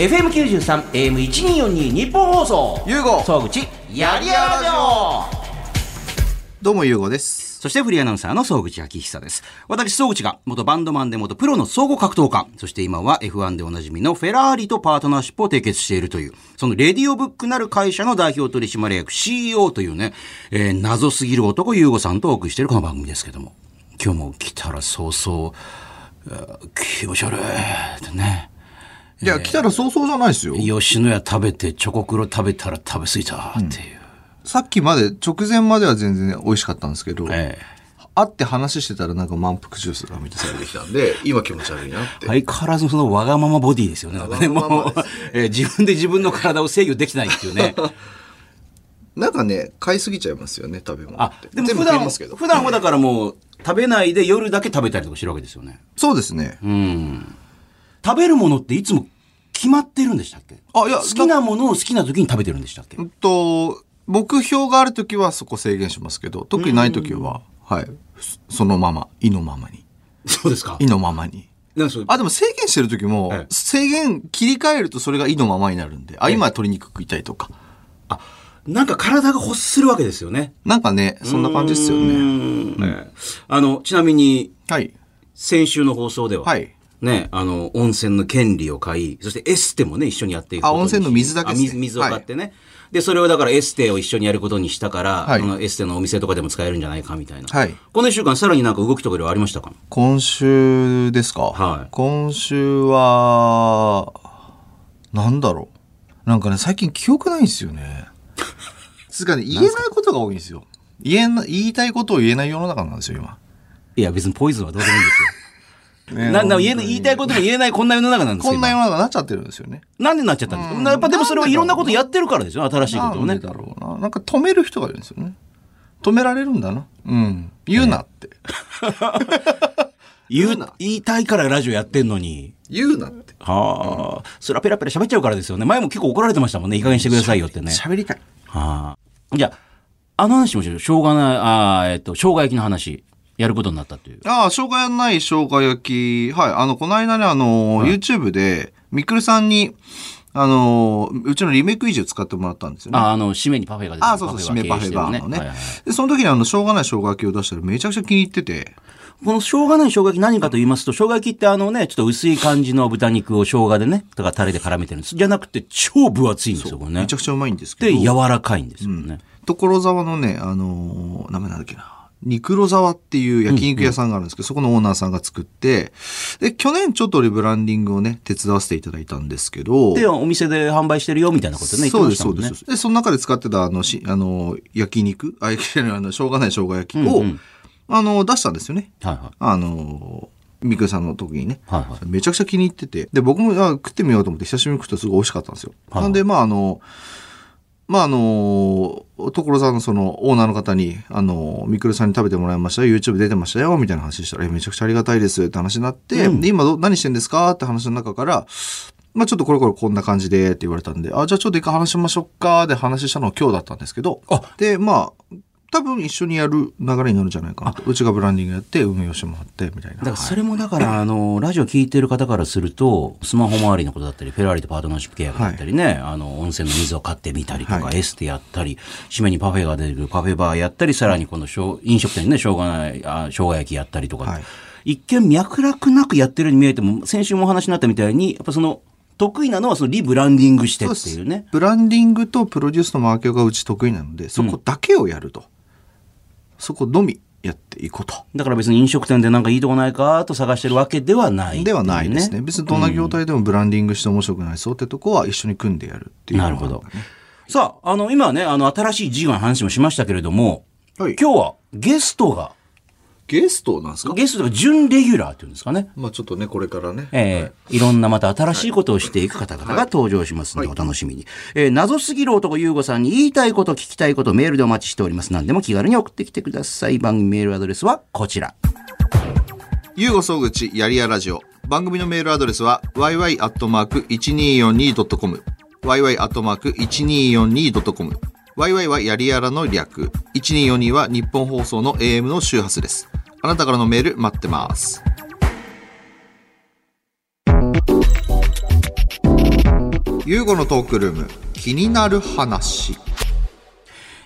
FM93、AM1242 日本放送。ゆうご総口、やりやらじょどうもゆうごです。そしてフリーアナウンサーの総口昭久です。私、総口が元バンドマンで元プロの総合格闘家、そして今は F1 でおなじみのフェラーリとパートナーシップを締結しているという、そのレディオブックなる会社の代表取締役 CEO というね、えー謎すぎる男ゆうごさんとお送りしているこの番組ですけども、今日も来たら早々、気持ち悪いってね。いや、来たら早々じゃないですよ。吉野家食べてチョコクロ食べたら食べ過ぎたっていう。さっきまで、直前までは全然美味しかったんですけど、え会って話してたらなんか満腹ジュースが満たされてきたんで、今気持ち悪いなって。相変わらずそのわがままボディですよね。ねもうえー自分で自分の体を制御できないっていうね。なんかね、買いすぎちゃいますよね、食べ物あって。、でも普段、食いますけど。普段はだからもう食べないで夜だけ食べたりとかしてるわけですよね。そうですね。うん。食べるものっていつも決まってるんでしたっけ？あいや好きなものを好きな時に食べてるんでしたっけ？うんと、目標があるときはそこ制限しますけど、特にないときは、はい。そのまま、意のままに。そうですか意のままに。あ、でも制限してる時も、ええ制限切り替えるとそれが意のままになるんで、あ、今鶏肉食いたいとか。なんか体が欲するわけですよね。なんかね、そんな感じですようね。んねあの、ちなみに、はい。先週の放送では、はい。ね、あの、温泉の権利を買い、そしてエステもね、一緒にやっていくあ温泉の水だけですねあ水水を買ってね。で、それをだからエステを一緒にやることにしたから、はいそのエステのお店とかでも使えるんじゃないかみたいな。はいこの一週間さらになんか動きとかいろいろありましたか？今週ですか？はい今週は、なんだろう。なんかね、最近記憶ないんですよね。つうかね、言えないことが多いんですよ。言えな、言いたいことを言えない世の中なんですよ、今。いや、別にポイズンはどうでもいいんですよ。ねな、な、言え言いたいことも言えないこんな世の中なんですよ。こんな世今の中になっちゃってるんですよね。なんでなっちゃったんですか？やっぱでもそれはいろんなことやってるからですよ。新しいことをねなんで。だろうな。なんか止める人がいるんですよね。止められるんだな。うん。言うなって。言う、言いたいからラジオやってんのに。言うなって。はあ、それはペラペラ喋っちゃうからですよね。前も結構怒られてましたもんね。いい加減にしてくださいよってね。喋りたい。はあ。じゃあ、あの話もしよう。しょうがない、あーえっと、生姜焼きの話、やることになったという。ああ、生姜やんない生姜焼き。はい。あの、この間ね、あの、YouTube で、みくるさんに、あの、うちのリメイク維持を使ってもらったんですよね。あ、あの、締めにパフェが出てああ、そうそう、締めパフェバーのね。はいはいで、その時にあの、しょうがない生姜焼きを出したらめちゃくちゃ気に入ってて、この生姜ない生姜焼き何かと言いますと、生姜焼きってあのね、ちょっと薄い感じの豚肉を生姜でね、とかタレで絡めてるんです。じゃなくて、超分厚いんですよ、これねめちゃ。くちゃうまいんですけど。で、柔らかいんですよね。所沢のね、あのー名前なんだっけな。肉ロ沢っていう焼肉屋さんがあるんですけど、そこのオーナーさんが作って、で、去年ちょっとリブランディングをね、手伝わせていただいたんですけど、で、お店で販売してるよ、みたいなことね、そうです、ね。そうです。で、その中で使ってた、あの、し、あの、焼肉あ、焼きじゃない、あの、しょうがない生姜焼きを、うんうんあの、出したんですよね。はいはい。あの、みくるさんの時にね。はいはいめちゃくちゃ気に入ってて。で、僕もあ食ってみようと思って久しぶりに食ったらすごい美味しかったんですよ。はいなんで、まあ、あの、まあ、あの、所沢のそのオーナーの方に、あの、みくるさんに食べてもらいました。よ、YouTube 出てましたよ、みたいな話したら、えめちゃくちゃありがたいですって話になって、で、今ど何してんですか？って話の中から、まあちょっとこれこれこんな感じでって言われたんで、あ、じゃあちょっと一回話しましょうかで話したのは今日だったんですけど、で、まあ、多分一緒にやる流れになるんじゃないかなと。うちがブランディングやって、運営をしてもらって、みたいな。だからそれもだから、あの、ラジオ聞いてる方からすると、スマホ周りのことだったり、フェラーリとパートナーシップ契約だったりね、あの、温泉の水を買ってみたりとか、はいエステやったり、締めにパフェが出るパフェバーやったり、さらにこのしょう飲食店にね、しょうがない、あ生姜焼きやったりとか、はい一見脈絡なくやってるように見えても、先週もお話になったみたいに、やっぱその、得意なのはそのリブランディングしてっていうね。ブランディングとプロデュースとマーケがうち得意なので、そこだけをやると。そこのみやっていこうと。だから別に飲食店でなんかいいとこないかと探してるわけではないね、ではないですね。別にどんな業態でもブランディングして面白くないそうってとこは一緒に組んでやるっていうのがなるほど。さあ、あの、今はね、あの、新しい事業の話もしましたけれども、はい今日はゲストが、ゲストなんですか？ゲストが準レギュラーっていうんですかね。まあちょっとね、これからね。えーいろんなまた新しいことをしていく方々が登場しますので、お楽しみに。えー謎すぎる男優吾さんに言いたいこと、聞きたいこと、メールでお待ちしております。何でも気軽に送ってきてください。番組メールアドレスはこちら。ゆうご総口やりやラジオ。番組のメールアドレスは yy.1242.com。yy.1242.com。yy はやりやらの略。1242は日本放送の AM の周波数です。あなたからのメール待ってます。ゆうごのトークルーム気になる話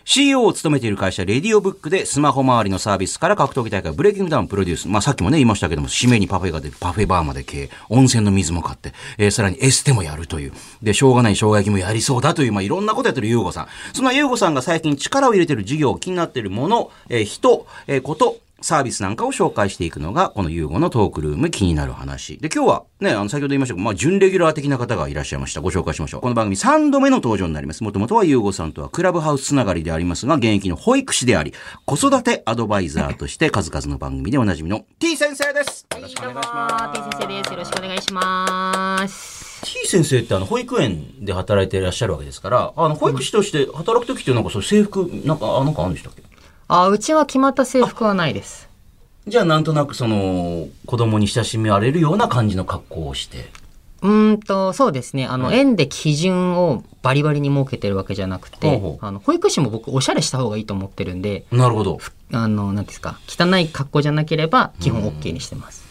CEO を務めている会社、レディオブックでスマホ周りのサービスから格闘技大会ブレイキングダウンプロデュース。まあさっきもね言いましたけども、締めにパフェが出る、パフェバーまで経営、温泉の水も買って、えーさらにエステもやるという。で、しょうがない生姜焼きもやりそうだという、まあいろんなことやってるユーゴさん。そんなユーゴさんが最近力を入れてる事業、気になってるもの、えー人、えーこと、サービスなんかを紹介していくのが、このユーゴのトークルーム気になる話。で、今日はね、あの、先ほど言いましたけど、まあ、準レギュラー的な方がいらっしゃいました。ご紹介しましょう。この番組3度目の登場になります。もともとはユーゴさんとはクラブハウスつながりでありますが、現役の保育士であり、子育てアドバイザーとして数々の番組でおなじみの T 先生です。よろしくお願いします。T 先生です。よろしくお願いします。T 先生ってあの、保育園で働いていらっしゃるわけですから、あの、保育士として働くときってなんかそう制服、なんか、あ、なんかあるんでしたっけ？あ、うちは決まった制服はないです。じゃあなんとなくその、子供に親しめられるような感じの格好をして。うーんと、そうですね。あの、園で基準をバリバリに設けてるわけじゃなくて、ほうほうあの、保育士も僕、おしゃれした方がいいと思ってるんで、なるほど。あの、なんですか、汚い格好じゃなければ、基本 OK にしてます。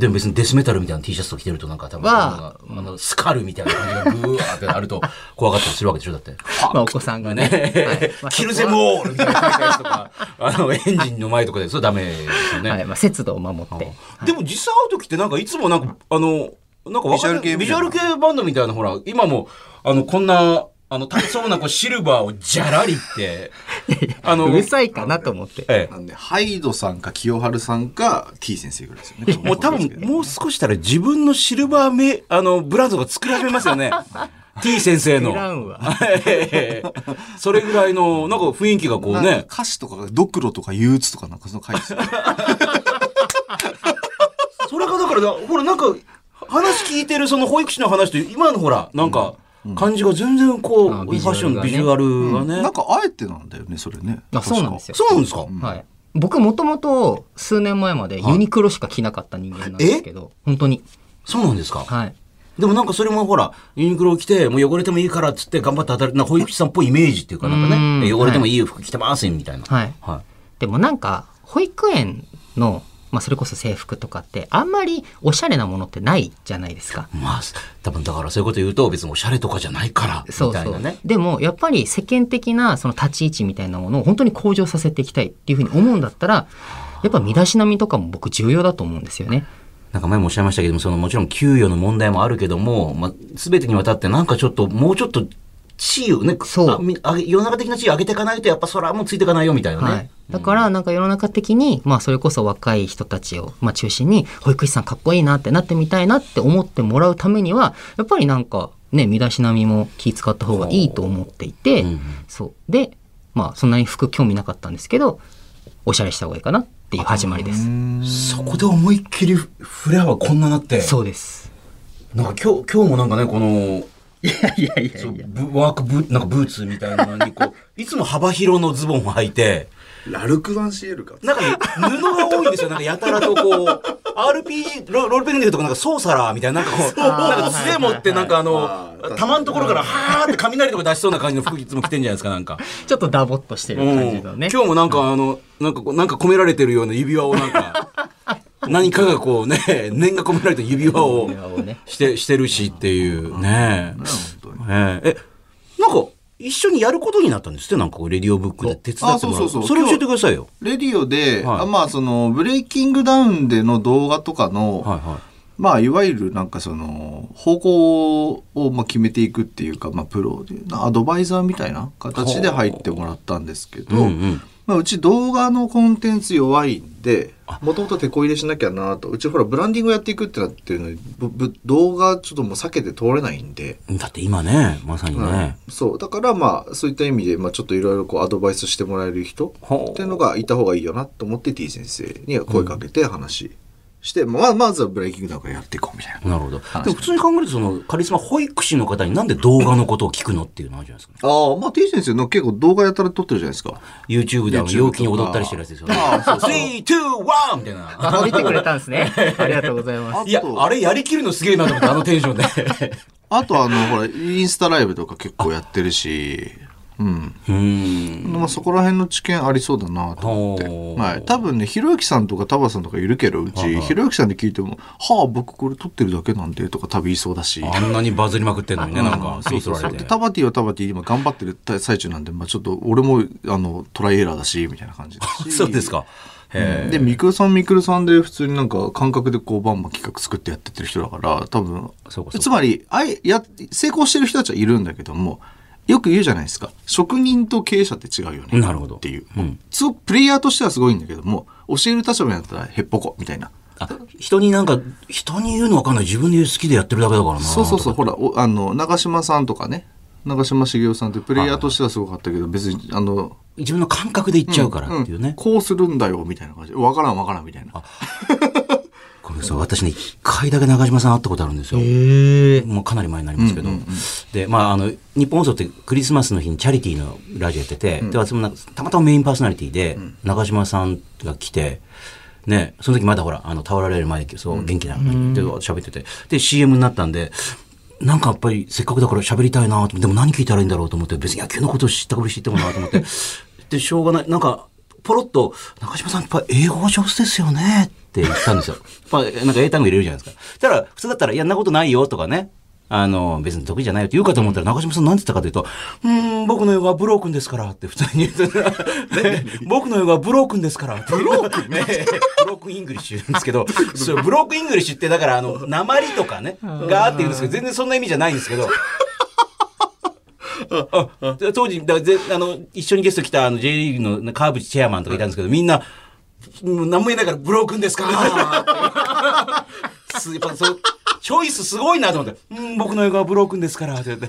でも別にデスメタルみたいな T シャツと着てるとなんか多分はあのスカルみたいな感じがブワーってあると怖がったりするわけでしょだって。まあ、お子さんがね。キルールみたいなやつとか、あのエンジンの前とかでそれダメですよね。はい、まあ、節度を守って。でも実際会う時ってなんかいつもなんかあのなんかビジュアル系バンドみたいなほら今もあのこんなあの高そうなこうシルバーをじゃらりって あのうるさいかなと思って。ええなんでハイドさんか清春さんか T 先生ぐらいですよねもう多分、もう少したら自分のシルバーメ、あの、ブランドが作られますよね。T 先生のい。らんわ。ええそれぐらいの、なんか雰囲気がこうね。歌詞とかがドクロとか憂鬱とかなんかその回ですよ それがだから、ほら、なんか、話聞いてるその保育士の話と、今のほら、なんか、感じが全然こう、あファッションのビジュアルがね。なんかあえてなんだよねそれねあそうなんですよそうなんですか、はい。僕もともと数年前までユニクロしか着なかった人間なんですけど、本当に。そうなんですか？はい。でもなんかそれもほら、ユニクロを着て、もう汚れてもいいからっつって頑張って働いて、な保育士さんっぽいイメージっていうかなんかうんね、汚れてもいい服着てますみたいな。はい。はい。でもなんか、保育園の、まあそれこそ制服とかって、あんまりおしゃれなものってないじゃないですか。まあ、多分だからそういうこと言うと別におしゃれとかじゃないから、みそうそたいうなね。。でも、やっぱり世間的なその立ち位置みたいなものを本当に向上させていきたいっていうふうに思うんだったら、やっぱ身だしなみとかも僕重要だと思うんですよね。なんか前もおっしゃいましたけども、そのもちろん給与の問題もあるけども、まあ、すべてにわたってなんかちょっと、もうちょっと地位をね、そうあみあげ世の中的な地位を上げていかないと、やっぱそれはもうついていかないよみたいなね。はい。だから、なんか世の中的に、まあそれこそ若い人たちを、まあ中心に、保育士さんかっこいいなってなってみたいなって思ってもらうためには、やっぱりなんか、ね、身だしなみも気使った方がいいと思っていて、うんうんそう。で、まあそんなに服興味なかったんですけど、おしゃれした方がいいかなっていう始まりです。そこで思いっきりフレアはこんななって、そうです。なんか今日、今日もなんかね、この、いやいやいやそういや。ブワークブなんかブーツみたいなのに、こう、いつも幅広のズボンを履いて、ラルク・ワンシエルかなんかね布が多いんですよ。なんかやたらとこう、RPG、ロロールプレインとかなんかソーサラーみたいな、なんかこう、なんか杖持ってなんかあのあー、玉のところからはーって雷とか出しそうな感じの服いつも着てんじゃないですか、なんか。ちょっとダボっとしてる感じのね。今日もなんかあの、なんかこう、なんか込められてるような指輪をなんか、何かがこうね、念が込められた指輪をして、してるしっていう。ね。え。え、えなんか、一緒にやることになったんですって？なんかレディオブックで手伝ってもらう。あそうそうそう。それ教えてくださいよ。レディオで、はい。あまあそのブレイキングダウンでの動画とかの、はいはい。まあいわゆるなんかその方向をまあ決めていくっていうか、まあプロでアドバイザーみたいな形で入ってもらったんですけど、うんうん。まあ、うち動画のコンテンツ弱いんでもともと手こ入れしなきゃなとうちほらブランディングやっていくってなってるのに動画ちょっともう避けて通れないんで。だって今ね、まさにね。そうだからまあそういった意味で、まあ、ちょっといろいろこうアドバイスしてもらえる人っていうのがいた方がいいよなと思って T 先生には声かけて話して、まあ、まずはブレイキングダウンからやっていこうみたいな。なるほど。でも普通に考えると、その、カリスマ保育士の方になんで動画のことを聞くのっていうのあるじゃないですか。ああ、まあ T 先生の結構動画やたら撮ってるじゃないですか。YouTube であの YouTube 陽気に踊ったりしてるやつですよね。3、2、1! みたいな。あ、見てくれたんですね。ありがとうございます。いや、あれやりきるのすげえなと思って、あのテンションで。あとあの、ほら、インスタライブとか結構やってるし、うん。うん。まあそこら辺の知見ありそうだなと思って。はい。多分ね、ひろゆきさんとか田畑さんとかいるけど、うち、はいはいひろゆきさんに聞いても、はあ、僕これ撮ってるだけなんで、とか多分言いそうだし。あんなにバズりまくってんのにね、なんか、そうそうそう。吸い取られて。でタバティはタバティ今頑張ってる最中なんで、まあちょっと俺も、あの、トライエラーだし、みたいな感じ。そうですか。で、ミクルさんミクルさんで普通になんか感覚でこうバンバン企画作ってやってってる人だから、多分そうかそうか、つまり、あい、や、成功してる人たちはいるんだけども、よく言うじゃないですか。職人と経営者って違うよね。なるほどっていう。うんすごくプレイヤーとしてはすごいんだけども、教える立場になったらへっぽこ、みたいな。あ人になんか、人に言うのわかんない。自分で好きでやってるだけだからな。そうそうそう、とほら、おあの、長嶋さんとかね。長嶋茂雄さんってプレイヤーとしてはすごかったけど、別に、あの、自分の感覚で言っちゃうからっていうね。こうするんだよ、みたいな感じ。わからんわからん、みたいな。これさ、私ね、一回だけ長嶋さん会ったことあるんですよ。へえ。もうかなり前になりますけど、で、まあ、あの、日本放送ってクリスマスの日にチャリティーのラジオやってて、で、私もなたまたまメインパーソナリティで、長嶋さんが来て、ね、その時まだほら、あの、倒られる前に、そう、元気なのに、で、喋ってて、で、CM になったんで、なんかやっぱりせっかくだから喋りたいなとでも何聞いたらいいんだろうと思って、別に野球のことを知ったかぶり知ってもなと思って、で、しょうがない、なんか、ポロッと、中島さんやっぱ英語上手ですよねって言ったんですよ。まあ、なんか英単語入れるじゃないですか。たら、普通だったら、いや、んなことないよとかね。あの、別に得意じゃないよって言うかと思ったら、中島さん何て言ったかというと、うーん、僕の英語はブロークンですからって普通に言ってた、ね僕の英語はブロークンですからって。ブロークンね。ブロークンイングリッシュなんですけど、そう、ブロークンイングリッシュってだから、あの、訛りとかね、があって言うんですけど、全然そんな意味じゃないんですけど、当時だぜあの一緒にゲスト来たあの J リーグの川淵チェアマンとかいたんですけど、みんな、何も言えないから、ブロークンですか？すやっぱそうチョイスすごいなと思って、うん、僕の英語はブロークンですからって言って、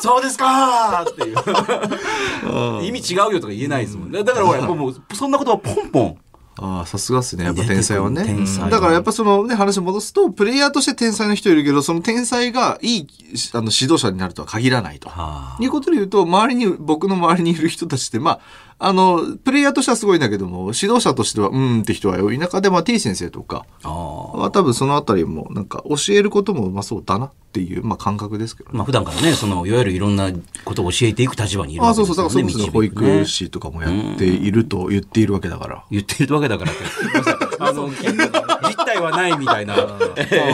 そうですかっていう。意味違うよとか言えないですもん。だからほら、もう、そんなことはポンポン。ああ、さすがっすね。やっぱ天才はね。だからやっぱそのね、話戻すと、プレイヤーとして天才の人いるけど、その天才がいいあの指導者になるとは限らないと。はいうことで言うと、周りに、僕の周りにいる人たちって、まあ、あの、プレイヤーとしてはすごいんだけども、指導者としては、うーんって人は多い中で、まあ、T 先生とかあ。ああ。は多分そのあたりも、なんか、教えることもうまそうだなっていう、まあ、感覚ですけどね。まあ普段からね、その、いわゆるいろんなことを教えていく立場にいるああ、わけそうそう、ですよね。だからそれこそ保導くね育士とかもやっていると言っているわけだから。言ってるわけだからって。あの、実態はないみたいな。ま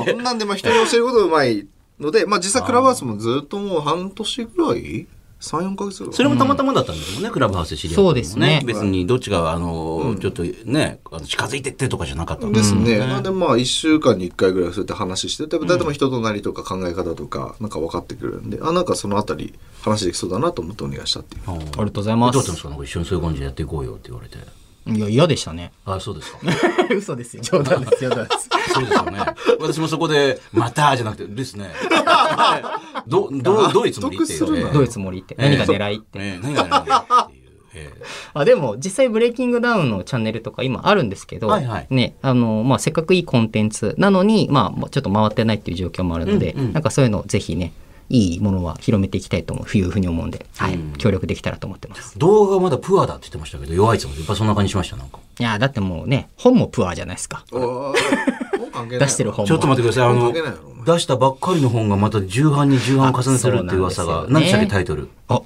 あ、なんで、まあ、人に教えることがうまいので、まあ、実際クラブハウスもずっともう半年ぐらい ?3、4ヶ月。それもたまたまだったんですもんね、クラブハウスで知り合ったのもそうですね別にどっちが、あの、ちょっとね、あの近づいてってとかじゃなかったんですね。なんでまあ、1週間に1回ぐらいそうやって話して、だいたい人となりとか考え方とか、なんか分かってくるんで、あ、なんかそのあたり話できそうだなと思ってお願いしたっていう。あありがとうございますどうだったんですか一緒にそういう感じでやっていこうよって言われて。いや、嫌でしたね。あ、そうですか。嘘ですよ。冗談です。冗談です。そうですよね。私もそこで、またじゃなくて、ですね。は いど、どう、どういうつもりっていう。どういうつもりって。何が狙いって。ええ何が狙いっていう。ええあでも実際ブレイキングダウンのチャンネルとか今あるんですけど、はいはいねあのまあ、せっかくいいコンテンツなのに、まあ、ちょっと回ってないっていう状況もあるので、うんうんなんかそういうのをぜひねいいものは広めていきたいと思ういうふうに思うんで、はいうん協力できたらと思ってます動画はまだプアだって言ってましたけど、弱いつもり。やっぱそんな感じしました、なんか。いやだってもうね本もプアじゃないですか出してる本もちょっと待ってください。あの出したばっかりの本がまた重版に重版を重ねてるっていう噂が。何でしたっけ、タイトル？あ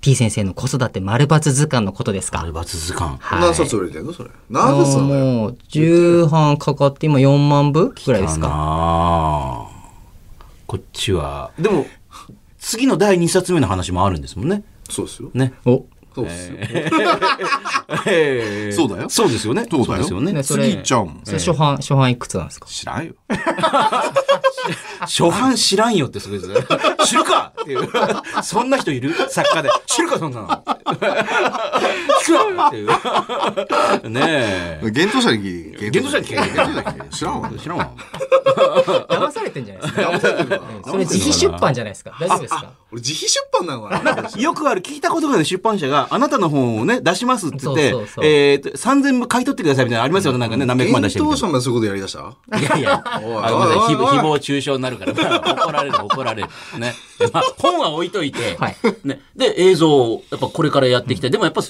P 先生の子育て丸抜図鑑のことですか？アルバツ図鑑。はい何冊売れてんのそれ。何冊。もう重版かかって今4万部ぐらいですかこっちは。でも、次の第2冊目の話もあるんですもんね。そうですよ。ね。おそうですよ。ええ そうだよそうですよね。そうだよですよねね。それ次行っちゃうもん。それ初版初版いくつなんですか？知らんよ。初版知らんよってすごいですね。知るかっていう。そんな人いる？作家で。知るかそんなの。聞くわっていう。ねえ。幻冬者に聞け。幻冬者に聞け。知らんわ。知らんわ。騙されてんじゃないですか騙されてるわそれ自費出版じゃないですか大丈夫ですか？俺自費出版なのかな。よくある聞いたことがある出版社があなたの本をね出しますって言ってそうそうそう。えーと3000部買い取ってくださいみたいなのありますよね。なんかね何百万出してみたいまでそういうことやりだした？いやいや、あおい。ごめんなさい。誹謗中傷になるから、まあ怒られる、怒られる。ね。でまあ、本は置いといて、はい。ね。で、映像を、やっぱこれからやっていきたい。でもやっぱ、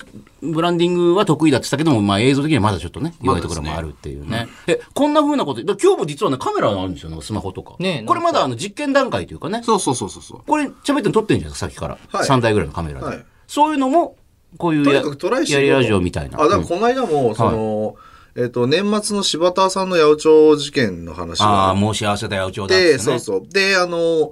ブランディングは得意だって言ったけども、まあ映像的にはまだちょっとね、弱いところもあるっていうね。で、こんな風なこと、だ今日も実はね、カメラがあるんですよ、スマホとか。ねこれまだあの実験段階というかね。そうそうそうそう。これ、喋って撮ってるんじゃないですか、さっきから。はい3台ぐらいのカメラで。はいそういうのも、こういうやとにかくトライしてやりラジオみたいな。あ、だからうんこの間も、その、えっ、と、年末の柴田さんの八百長事件の話あがあ、申し合わせた八百長だっつってで、ね。そうそう。で、あの、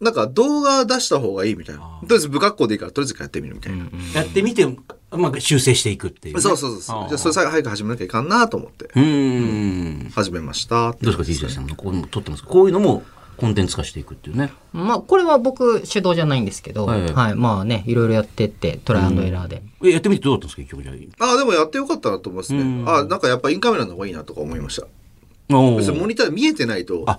なんか動画出した方がいいみたいな。とりあえず不格好でいいから、とりあえずやってみるみたいな。やってみて、まあ、修正していくっていうね、そうそうそう。じゃあ、それさ早く始めなきゃいかんなと思って、うーん。始めました。どうですか、DJ さんのこう撮ってますか？こういうのもコンテンツ化していくっていうね。まあ、これは僕主導じゃないんですけど、ははいい、まあね、いろいろやってって、トライアンドエラーで。え、やってみてどうだったんですか、結局じゃああ、でもやってよかったなと思いますね。うんあなんかやっぱインカメラの方がいいなとか思いました。別にモーニターで見えてないとあ、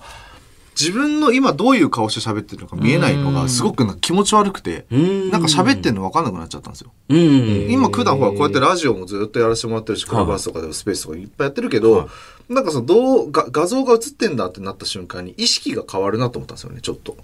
自分の今どういう顔して喋ってるのか見えないのがすごく気持ち悪くて、んなんか喋ってんの分かんなくなっちゃったんですよ。うん。今普段ほらこうやってラジオもずっとやらせてもらってるし、クラブハウスとかでもスペースとかいっぱいやってるけど、なんかそのどうが画像が映ってんだってなった瞬間に意識が変わるなと思ったんですよね、ちょっと。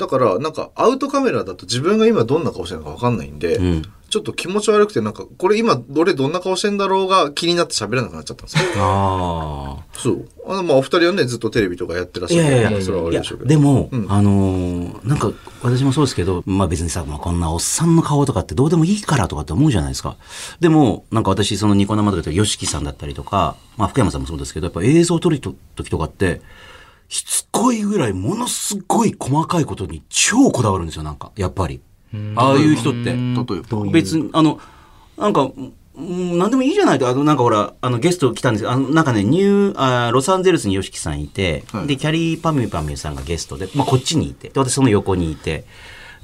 だからなんかアウトカメラだと自分が今どんな顔してるのか分かんないんで、うんちょっと気持ち悪くてなんかこれ今俺どんな顔してんだろうが気になって喋れなくなっちゃったんですよ。ああ。そう。あのまあお二人はねずっとテレビとかやってらっしゃるいやいやいや、それはあでしょうけど。でも、うんあのーなんか、私もそうですけど、まあ別にさ、まあ、こんなおっさんの顔とかってどうでもいいからとかって思うじゃないですか。でも、なんか私、そのニコ生とかで、ヨシキさんだったりとか、まあ福山さんもそうですけど、やっぱ映像を撮ると時とかって、しつこいぐらいものすごい細かいことに超こだわるんですよ、なんか、やっぱり。ああいう人って。別に、あの、なんか、うん何でもいいじゃないと、あの、なんかほら、あの、ゲスト来たんですあの、なんかね、ニュー、あーロサンゼルスに YOSHIKI さんいて、はい。で、キャリーパミュパミュさんがゲストで、まあ、こっちにいて、で、私その横にいて、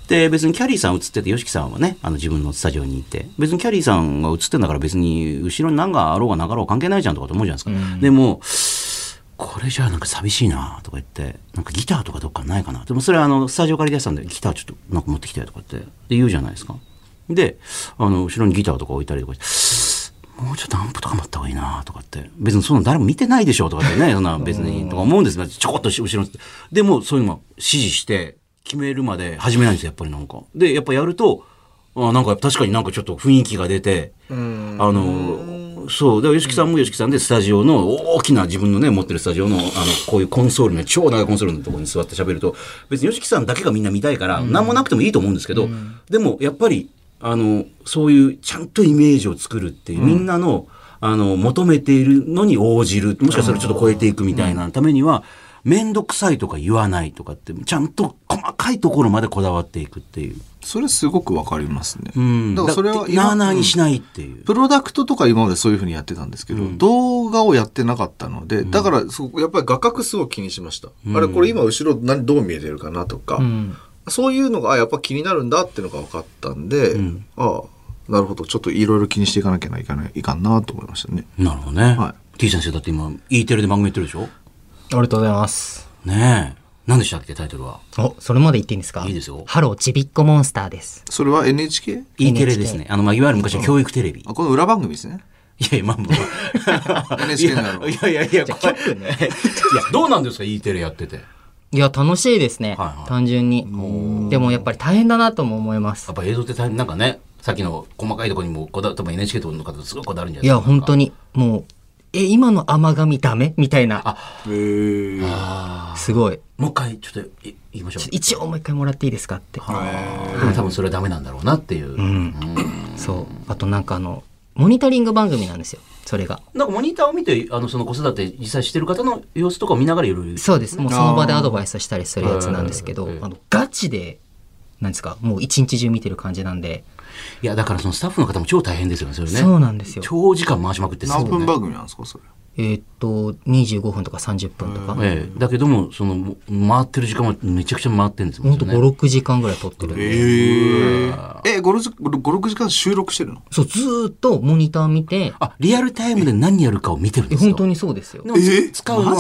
で、別にキャリーさん映ってて、YOSHIKI さんはね、あの、自分のスタジオにいて、別にキャリーさんが映ってんだから別に、後ろに何があろうがなかろうが関係ないじゃんとかと思うじゃないですか。でも、これじゃあなんか寂しいなとか言って、なんかギターとかどっかないかな。でもそれはあの、スタジオ借り出したんで、ギターちょっとなんか持ってきてとかって、で言うじゃないですか。で、あの、後ろにギターとか置いたりとかして、もうちょっとアンプとか持った方がいいなとかって。別にそんな誰も見てないでしょとかってね、そんな別にとか思うんですよ。ちょこっと後ろに。でもそういうの指示して決めるまで始めないんですよ、やっぱりなんか。で、やっぱやると、あなんか確かになんかちょっと雰囲気が出て、あの、そう。で、吉木さんも吉木さんでスタジオの大きな自分のね、持ってるスタジオの、あの、こういうコンソールの超長いコンソールのところに座って喋ると、別に吉木さんだけがみんな見たいから、何もなくてもいいと思うんですけど、でもやっぱり、あの、そういうちゃんとイメージを作るっていう、みんなの、あの、求めているのに応じる、もしかしたらちょっと超えていくみたいなためには、めんどくさいとか言わないとかって、ちゃんと細かいところまでこだわっていくっていう。それすごくわかりますね。うん。だからそれはなあなあにしないっていう。プロダクトとか今までそういうふうにやってたんですけど、動画をやってなかったので、だからやっぱり画角すごく気にしました。あれこれ今後ろ何どう見えてるかなとか、うん。そういうのがあやっぱ気になるんだっていうのが分かったんで、ああなるほどちょっといろいろ気にしていかなきゃいけないいかんなと思いましたね。なるほどね。は T 先生だって今 E テレで番組やってるでしょ？ありがとうございます。ねえ。何でしたっけタイトルは？お、それまで言っていいんですか？いいですよハローちびっこモンスターです。それは NHK? E テレですね。あの、まあ、いわゆる昔の教育テレビ。あこの裏番組ですね。いやいや、まあ、まあ NHK なのいやいやいや、これ いや、どうなんですか E テレやってて。やいや、楽しいですね。はいはい単純に。でもやっぱり大変だなとも思いますっ。ぱ映像って大変、なんかね、さっきの細かいところにもこだ、多分 NHK とかの方すごいこだわるんじゃないいや、ですか。本当に、もう、え、今の甘髪ダメ？みたいな。あすごい。あ。もう一回、ちょっとい言いましょう。一応もう一回もらっていいですかって。でも多分それはダメなんだろうなっていう。うんそう。あとなんかあの、モニタリング番組なんですよ。それが。なんかモニターを見て、あの、その子育て実際してる方の様子とかを見ながらいろいろ。そうです。もうその場でアドバイスしたりするやつなんですけどあの、ガチで、なんですか、もう一日中見てる感じなんで、いや、だからそのスタッフの方も超大変ですよね、それね。そうなんですよ。長時間回しまくって何分ね番組なんですかそれ。えーっと、25分とか30分とか、ええ、だけども、その、回ってる時間はめちゃくちゃ回ってるんですもんほんと5、6時間ぐらい撮ってるんで、ええ、5、6時間収録してるの？そう、ずーっとモニター見て、あ、リアルタイムで何やるかを見てるんですよ。え本当にそうですよで。もえ使うの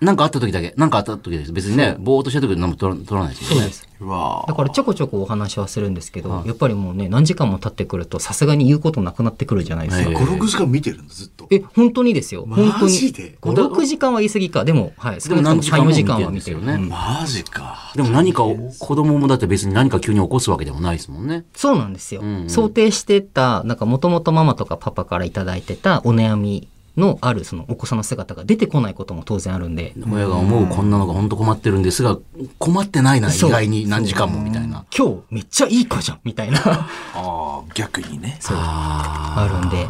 なんかあった時だけ。なんかあった時です。別にね、ぼーっとした時で何も取ら取らないですもんね。そうです。だからちょこちょこお話はするんですけど、やっぱりもうね、何時間も経ってくると、さすがに言うことなくなってくるじゃないですか。ええ5、6時間見てるんだ、ずっと。え、本当にですよ。本当マに。ジで？5、6時間は言い過ぎか。でも、はい。でも何時間3、4も見て時間は見てる。ね。マジか。でも何かを、子供もだって別に何か急に起こすわけでもないですもんね。そうなんですよ。んうん想定してた、なんかもともとママとかパパからいただいてたお悩みのあるそのお子さんの姿が出てこないことも当然あるんで、親が思うこんなのが本当困ってるんですが、困ってないな、意外に何時間もみたいな。今日めっちゃいい子じゃんみたいなああ、逆にね。そうああるんで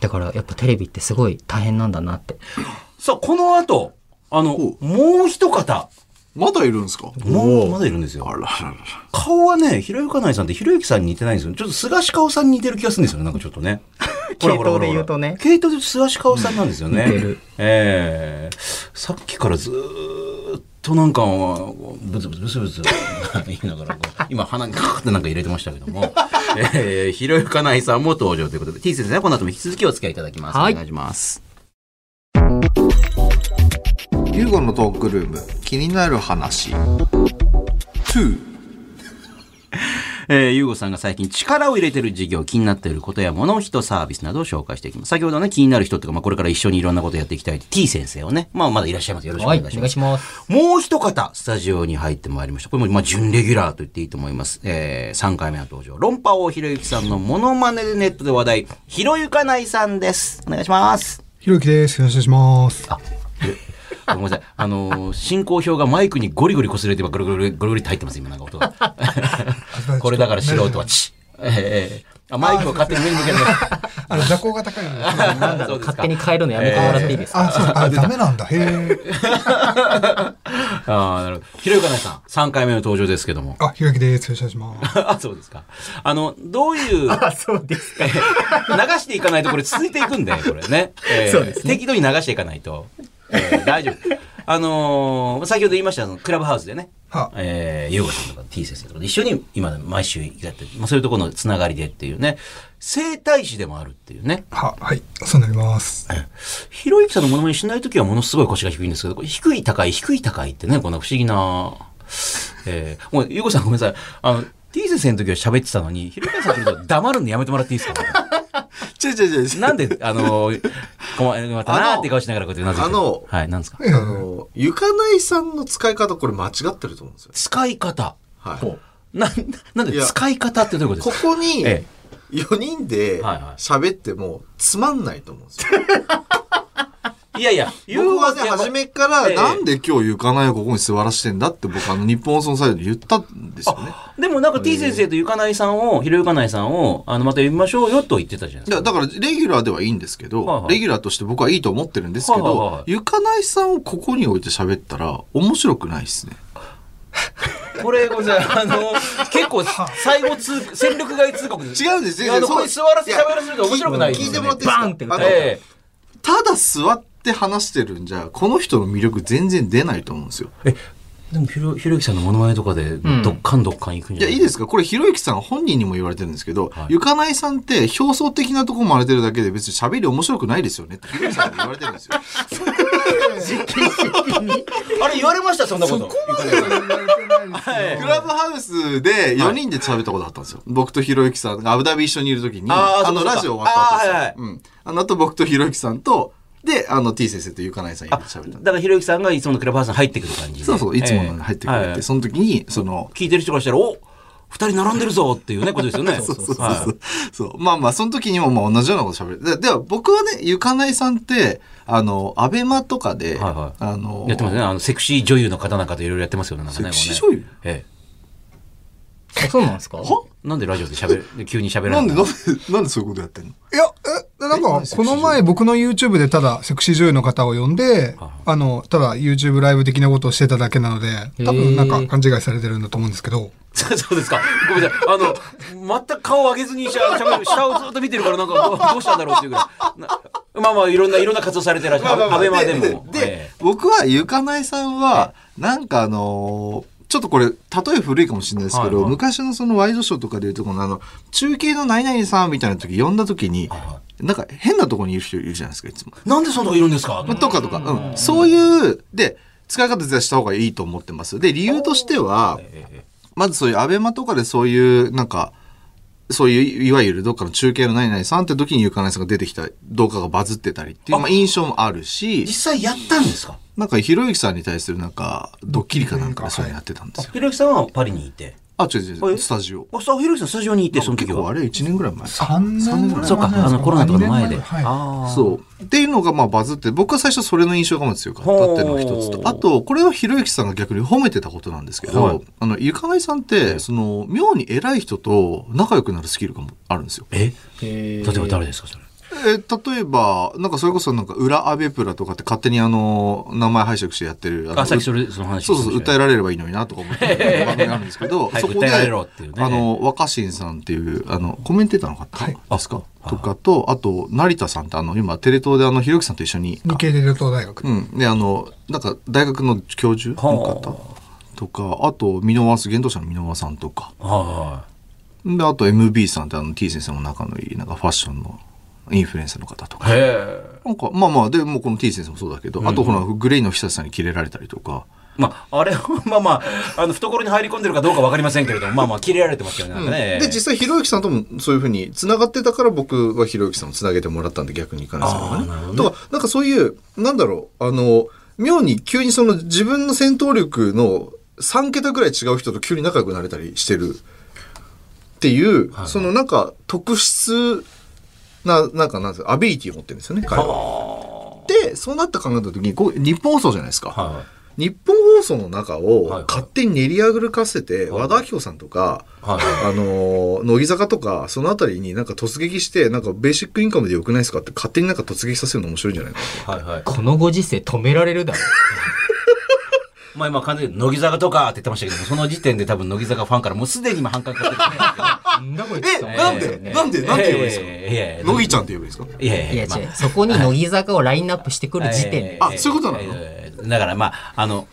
だからやっぱテレビってすごい大変なんだなって さあ、この後、あの、おもう一方、まだいるんですか？もうまだいるんですよ。あららら。顔はね、ひろゆかないさんってひろゆきさんに似てないんですよ。ちょっと菅氏顔さんに似てる気がするんですよね、なんかちょっとね。系統で言うとね系統で言うと菅氏顔さんなんですよね。似てるええさっきからずーっとなんか、ブツブツブツブツ 言いながらこう、今鼻にカーってなんか入れてましたけども、えー、ひろゆかないさんも登場ということで、T 先生はこの後も引き続きお付き合いいただきます。はいお願いします。ユーゴのトークルーム、気になる話。2。えー、ゆうごさんが最近力を入れてる事業、気になっていることや物、人、サービスなどを紹介していきます。先ほどね、気になる人っていうか、まあ、これから一緒にいろんなことやっていきたい T 先生をね、まあ、まだいらっしゃいます。よろしくおはいお願いします。願いしますもう一方、スタジオに入ってまいりました。これも、まあ、準レギュラーと言っていいと思います。えー、3回目の登場。論破王ひろゆきさんのモノマネでネットで話題、ひろゆかないさんです。お願いします。ひろゆきです。よろしくお願いします。あ、ごめんなさい。あのー進行表がマイクにゴリゴリ擦れて今ゴリゴリゴリゴリって入ってます、今なんか音が。これだから素人はチッ。ええあ、マイクを勝手に上に向ける。あの、座高が高いので。なんだろう勝手に変えるのやめてもらっていいですか、あ、そう、あ、ダメなんだ。へえ。ああ、なるほど。ひろゆかなさん、3回目の登場ですけども。あ、ひろゆきです。よろしくお願いします。あ、そうですか。あの、どういう、あそうですか流していかないとこれ続いていくんで、これね。えーそうですね適度に流していかないと。えー大丈夫。あのー先ほど言いましたクラブハウスでね、はえー、ゆうごさんとか T 先生とかで一緒に今毎週やってる、まあ、そういうところのつながりでっていうね、整体師でもあるっていうね。は、はい。そうなります。ひろゆきさんのものまねしないときはものすごい腰が低いんですけど、低い高い、低い高いってね、こんな不思議な、えー、もう、ゆうごさんごめんなさい。あの、T 先生の時は喋ってたのに、ひろゆきさん来ると黙るのやめてもらっていいですか？違う違う違う。なんで、あの、困またなーって顔しながらこうやってなぜあのはい、なんですか？はいはいはいあの、ゆかないさんの使い方、これ間違ってると思うんですよ。使い方。はい。な、なんで使い方ってどういうことこですか？こにえ4人ではいはい喋ってもつまんないと思うんですよ。い やいや、僕はね、初めからええなんで今日ゆかないをここに座らしてんだって僕あの日本放送サイドで言ったんですよね。でもなんか T 先生とゆかないさんを、ひろゆかないさんを、あの、また呼びましょうよと言ってたじゃないですか。だから、レギュラーではいいんですけど、はいはいレギュラーとして僕はいいと思ってるんですけはいはいどはい、ゆかないさんをここに置いて喋ったら、面白くないですね。これ、ごめんなさい。あの、結構、最後通、戦力外通告。違うんですよあの、そうこれ座らせて喋らせると面白くないですよね聞いてもらってバンってえただ座って話してるんじゃ、この人の魅力全然出ないと思うんですよ。ええでもひろひろゆきさんのモノマネとかでんどっかんどっかん行くんいや、じゃない？いいですかこれ、ひろゆきさん本人にも言われてるんですけど、はいゆかないさんって表層的なとこ真似てるだけで別に喋り面白くないですよねってひろゆきさんに言われてるんですよ。あれ言われましたそんなこと。はいクラブハウスで4人で喋ったことあったんですよ。僕とひろゆきさんがアブダビ一緒にいるときに、あの、ラジオ終わった後ですよ。あーはいはいうん。あの後僕とひろゆきさんと、で、あの、T 先生とゆかないさん入れて喋ったんでだからひろゆきさんがいつものクラブハウスに入ってくる感じで。そうそう、いつもの入ってくれて、ええはいその時に、その、聞いてる人からしたら、お二人並んでるぞっていうね、ことですよね。そうそうそうそう、はいそう。まあまあ、その時にもまあ同じようなこと喋る。ででは、僕はね、ゆかないさんって、あの、アベマとかで、はいはいあの、やってますね。あの、セクシー女優の方なんかといろいろやってますよね。なんかね。セクシー女優？えあそうなんですか？え。なんでラジオで喋る、急に喋らなんで、ないなんで、なんでそういうことやってんの？いや、え、なんか、この前僕の YouTube でただセクシー女優の方を呼んでは、あの、ただ YouTube ライブ的なことをしてただけなので、多分なんか勘違いされてるんだと思うんですけど、そうですか。ごめんなさい。あの、全く顔を上げずにしゃ喋る、下をずっと見てるから、なんかどう、したんだろうっていうぐらい。なまあまあ、いろんな、いろんな活動されてらっしゃる。アベマでも。で僕はゆかないさんは、なんかあのーちょっとこれ、例え古いかもしれないですけど、はいはい昔のそのワイドショーとかでいうとこのあの、中継の何々さんみたいな時呼んだ時に、はなんか変なとこにいる人いるじゃないですか、いつも。えなんでそんなとこいるんですか？まあとかとか、うん。そういう、で、使い方絶対した方がいいと思ってます。で、理由としては、ええまずそういうアベマとかでそういう、なんか、そういう、いわゆるどっかの中継の何々さんって時にゆかないさんが出てきた動画がバズってたりっていう、まあ、印象もあるし実、際やったんですか？なんかひろゆきさんに対するなんか、ドッキリかなんかでそうやってたんですよ。ひろゆきさんはパリにいて？あ、違う違う違う、スタジオ。あ、さ、ひろゆきさんスタジオにいて、その時は？結構あれ1年ぐらい前。3年ぐらいそうか、あの、コロナとかの前で。はいああ。そう。っていうのがまあバズって、僕は最初それの印象が強かったっていうのが一つと、あと、これはひろゆきさんが逆に褒めてたことなんですけど、はいあの、ゆかないさんって、その、妙に偉い人と仲良くなるスキルがあるんですよ。え？例例えば誰ですか、それ？えー例えば、なんかそれこそなんか裏アベプラとかって勝手にあの、名前拝借してやってる。のあ、さっきそれ、その話。そうそう訴えられればいいのになとか思ってる番組があるんですけど、早そこで、く訴えられろっていうねあの、若新さんっていう、あの、コメンテーターの方ですか、とかと、あと、成田さんってあの、今、テレ東であの、ひろゆきさんと一緒に、日系レル東大学。うん。で、あの、なんか、大学の教授？の方？とか、あと、箕輪原動者の箕輪さんとか、はで、あと MB さんってあの、T 先生も仲のいい、なんかファッションのインフルエンサーの方とい。か。なんか、まあまあ、で、もうこの T 先生もそうだけど、あとほら、グレイの久さんにキレられたりとか、まあ、あれは、まあまあ、あの、懐に入り込んでるかどうかわかりませんけれども、まあまあ、切れられてますよね。なんかね。で、実際、ひろゆきさんともそういうふうに繋がってたから、僕はひろゆきさんを繋げてもらったんで、逆にいかないですあーなるほどねとか、なんかそういう、なんだろう、あの、妙に急にその自分の戦闘力の3桁ぐらい違う人と急に仲良くなれたりしてるっていう、そのなんか特質な、なんかなんですか、アビリティを持ってるんですよね、彼は。で、そうなった考えた時に、こう、日本放送じゃないですか。は日本放送の中をはいはい勝手に練り歩かせて、和田アキ子さんとか、い。はい。あのー乃木坂とか、そのあたりになんか突撃して、なんかベーシックインカムでよくないですかって勝手になんか突撃させるの面白いんじゃないかな。はいはい。このご時世止められるだろまあ今完全に乃木坂とかって言ってましたけども、その時点で多分乃木坂ファンからもうすでに今反感買ってるんでえ、なんで、なんで、なんて言えばいいですか乃木ちゃんって言えばいいですか？いやいやそこに乃木坂をラインナップしてくる時点で。あそういうことなのえーだからまあ、あの、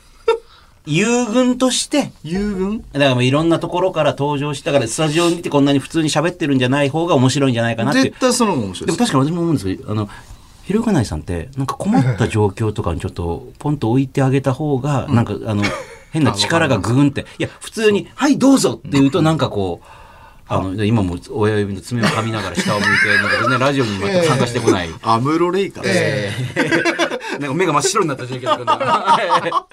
友軍として、遊軍だからもういろんなところから登場したから、スタジオにいてこんなに普通に喋ってるんじゃない方が面白いんじゃないかなって絶。対その方が面白いです。でも確かに私も思うんですけど、あの、ひろゆかないさんって、なんか困った状況とかにちょっと、ポンと置いてあげた方が、なんか、あの、変な力がグーンって、いや、普通に、はい、どうぞって言うと、なんかこう、あの、今も親指の爪を噛みながら下を向いて、なんか全然ラジオに全く参加してこない。アムロレイカです。えー なんか目が真っ白になった状況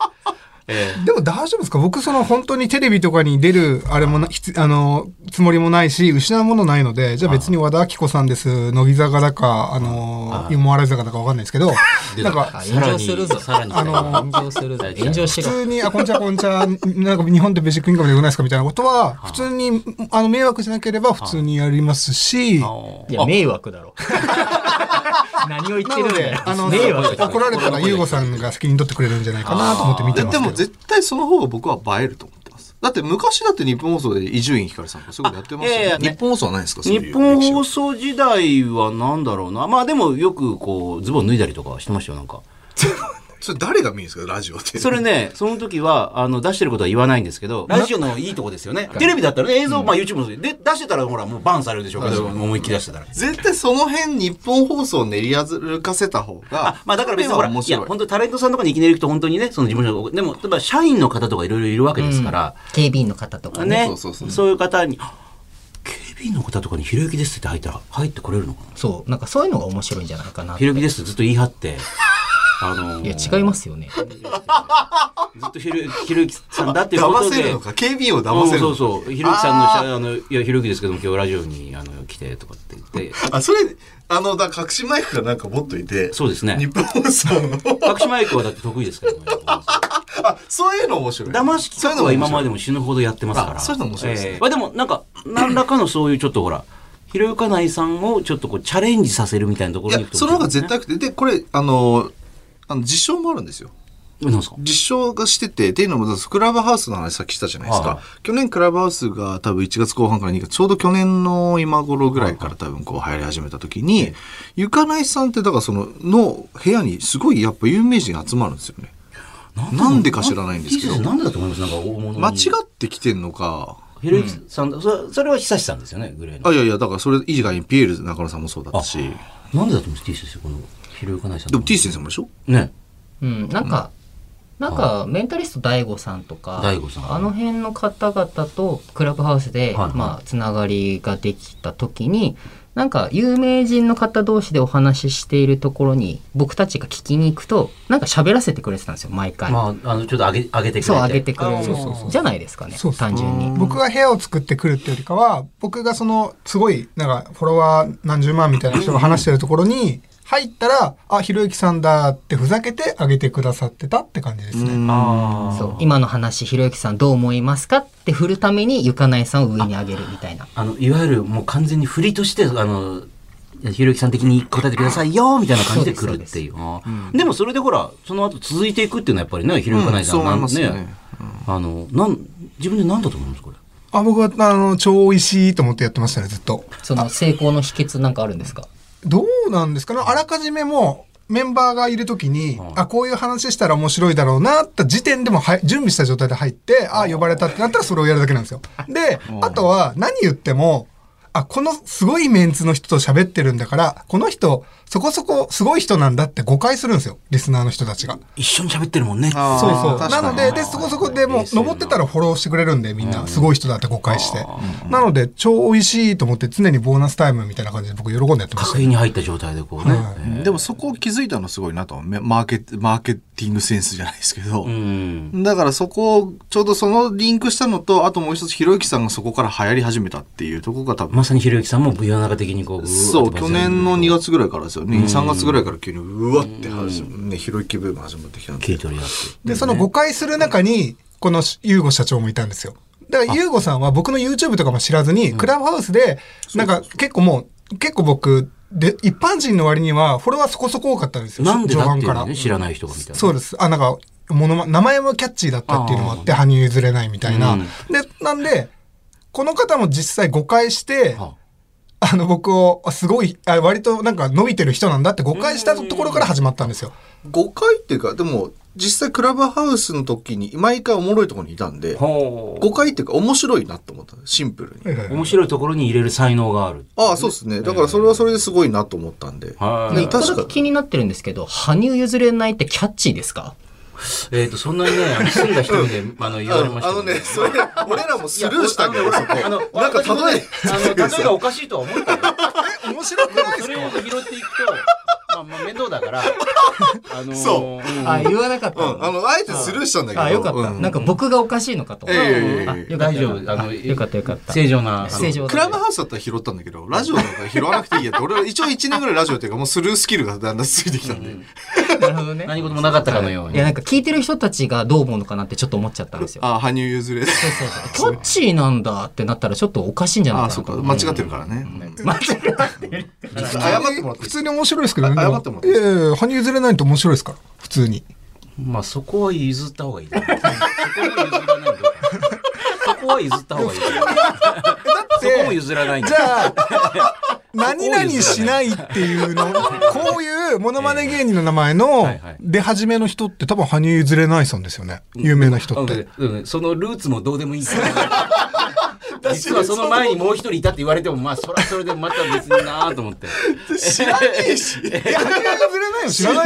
えでも大丈夫ですか？僕その本当にテレビとかに出るあれもなひつあのつもりもないし失うものないのでじゃあ別に和田アキ子さんです。乃木坂だかあの芋洗坂だかわかんないですけどーなんかあ炎上するぞ。さらにあの、炎上するぞ。炎上しろ。普通に、あ、こんにちは、こんにちは、なんか日本ってベーシックインカムでよくないですかみたいなことは、普通に、あの、迷惑じゃなければ普通にやりますし、いや、迷惑だろ。何を言ってなのでるんだよ、。あの、怒られたら、ゆうごさんが責任取ってくれるんじゃないかなと思って見てでますけど。でも絶対その方が僕は映えると思ってます。だって昔だって日本放送で伊集院光さんとかそういうことやってますよ、あいやいやね日本放送はないんですか？日本放送送時代はなんだろうな。まあでもよくこう、ズボン脱いだりとかはしてましたよ、なんか。それ誰が見るんですか？ラジオって。それね、その時は、あの、出してることは言わないんですけど、ラジオのいいとこですよね。テレビだったらね、映像、まあ YouTube もそうで、出してたらほら、もうバンされるでしょうけど、思いっきり出してたら。絶対その辺日本放送を練り歩かせた方があ、まあだから別にほら、いや、面白い。本当にタレントさんとかにいきなり行くと本当にね、その事務所の、でも、例えば社員の方とかいろいろいるわけですから、警備員の方とかね。ね、そうそうそうそういう方に、あ警備員の方とかにひろゆきですって入ったら、入ってこれるのかなそう。なんかそういうのが面白いんじゃないかな。ひろゆきですってずっと言い張って、あのーいや、違いますよね。ずっとひろゆきひろゆきさんだっていうことで。騙せるのか？警備員を騙せるのか？うんそうそう。ひろゆきさんのしゃ、あの、いや、ひろゆきですけども、今日ラジオに、あの、来て、とかって言って。あ、それ、あの、だ隠しマイクがなんか持っといて、そうですね日本放送の、隠しマイクはだって得意ですからね。あ、そういうの面白い。騙し企画は今までも死ぬほどやってますから。あそういうの面白いですねええまあでも、なんか、何らかのそういうちょっとほら、ひろゆかないさんをちょっとこう、チャレンジさせるみたいなとこいろに行く、とやその方が絶対良くて、で、これ、あの、あの実証もあるんですよ。実証がしてて、っていうのも、クラブハウスの話さっきしたじゃないですか。はい去年クラブハウスが多分1月後半から2月、ちょうど去年の今頃ぐらいから多分こう流行り始めた時に、ゆかないさんってだからその、の部屋にすごいやっぱ有名人が集まるんですよね。なんでか知らないんですけどなんでだと思いますなんか大物に。間違ってきてんのか、ひろゆきさんだ、それそれは久志さんですよね、グレーの。あ、いやいや、だからそれ以外にピエール中野さんもそうだったし、なんでだと思います T 先生、この、ひろゆかないさん。でも T 先生もでしょ？ね。うん、なんか、なんか、メンタリスト DAIGO さんとか、大悟さん。あの辺の方々とクラブハウスで、はいはい。まあ、つながりができた時に、なんか有名人の方同士でお話ししているところに僕たちが聞きに行くとなんか喋らせてくれてたんですよ毎回、まあ、あの、ちょっと上げ、上げてくれて。そう上げてくれるあそうそうそう。じゃないですかねそうそう単純に。僕が部屋を作ってくるっていうよりかは、僕がその、すごい、なんか、フォロワー何十万みたいな人が話してるところに、入ったら、あ、ひろゆきさんだってふざけてあげてくださってたって感じですね。あー。そう。今の話ひろゆきさんどう思いますかって振るためにゆかないさんを上に上げるみたいな。あの、いわゆるもう完全に振りとして、あの、ひろゆきさん的に答えてくださいよみたいな感じで来るっていう。でもそれでほら、その後続いていくっていうのはやっぱりね、ひろゆきかないさんうんそう思いなんますね。あの、なん、自分で何だと思うんですかこれ？あ、僕は、あの、超美味しいと思ってやってましたね、ずっと。その成功の秘訣なんかあるんですか？どうなんですか？ねあらかじめもうメンバーがいるときに、あ、こういう話したら面白いだろうなって時点でもはい準備した状態で入って、あ、呼ばれたってなったらそれをやるだけなんですよ。で、あとは何言っても、あ、このすごいメンツの人と喋ってるんだから、この人、そこそこすごい人なんだって誤解するんですよ。リスナーの人たちが。一緒に喋ってるもんね。そうそう。なので、で、そこそこでもう、登ってたらフォローしてくれるんで、みんな、すごい人だって誤解して。なので、超美味しいと思って、常にボーナスタイムみたいな感じで僕喜んでやってました確。変に入った状態でこうね。でもそこを気づいたのすごいなとマーケマーケティングセンスじゃないですけど、うん。だからそこをちょうどそのリンクしたのとあともう一つひろゆきさんがそこから流行り始めたっていうところが多分まさにひろゆきさんも世の中的にこう、そう去年の2月ぐらいからですよね3月ぐらいから急にうわって始まねひろゆきブーム始まってきたんで切り取り合って。で、その誤解する中に、このユーゴ社長もいたんですよ。だからユーゴさんは僕の YouTube とかも知らずに、クラブハウスで、なんか結構もう、結構僕、で、一般人の割にはフォロワーそこそこ多かったんですよ。なんでだっていう序盤からのね、。知らない人がみたいな。そうです。あ、なんか、ものま、名前もキャッチーだったっていうのもあって、羽生譲れないみたいな。うんで、なんで、この方も実際誤解して、はあ。の、僕を、あすごい、あ割となんか伸びてる人なんだって誤解したところから始まったんですよ。誤解っていうかでも実際クラブハウスの時に毎回おもろいところにいたんでほ誤解っていうか面白いなと思ったシンプルに。う面白いところに入れる才能がある。ああそうですね。だからそれはそれですごいなと思ったんで、はい。ね一個だ確かけ気になってるんですけど羽生譲れないってキャッチーですか？えっ、と、そんなにね、住んだ人で、あの、言われましたあのねそれ俺らもスルーしたけど。そこあの、なんか例えあの、例えがおかしいとは思ったよ。面白くないそれを拾っていくと、まあ、まあ、面倒だから、あのー、そん。あ言わなかったうん、あの、あえてスルーしたんだけど。あよかった、うん。なんか僕がおかしいのかと、ええええあえ。えよかった大丈夫。あの、よかったよかった。正常な。正常クラブハウスだったら拾ったんだけど、ラジオだったら拾わなくていいやって、俺は一応1年ぐらいラジオっていうか、もうスルースキルがだんだんついてきたんで。なるほどね。何事もなかったかのように。いやなんか聞いてる人たちがどう思うのかなってちょっと思っちゃったんですよ。あ、羽生譲れ。キャッチーなんだってなったらちょっとおかしいんじゃないあ、そっか、間違ってるからね。間違ってる。謝ってもらって。普通に面白いですけどね。謝ってもらっていやいや、羽生譲れないと面白いですか？ら。普通に。まあ、そこは譲った方がいい。そこは譲らないと。そこは譲った方がいい。そこも譲らないんだじゃあ、何々しないっていうの、こういうモノマネ芸人の名前の出始めの人って多分羽生譲れないさんですよね。有名な人っうんて。うんそのルーツもどうでもいいから。実はその前にもう一人いたって言われても、まあ、それはそれでまた別になと思って。知らないの？知らな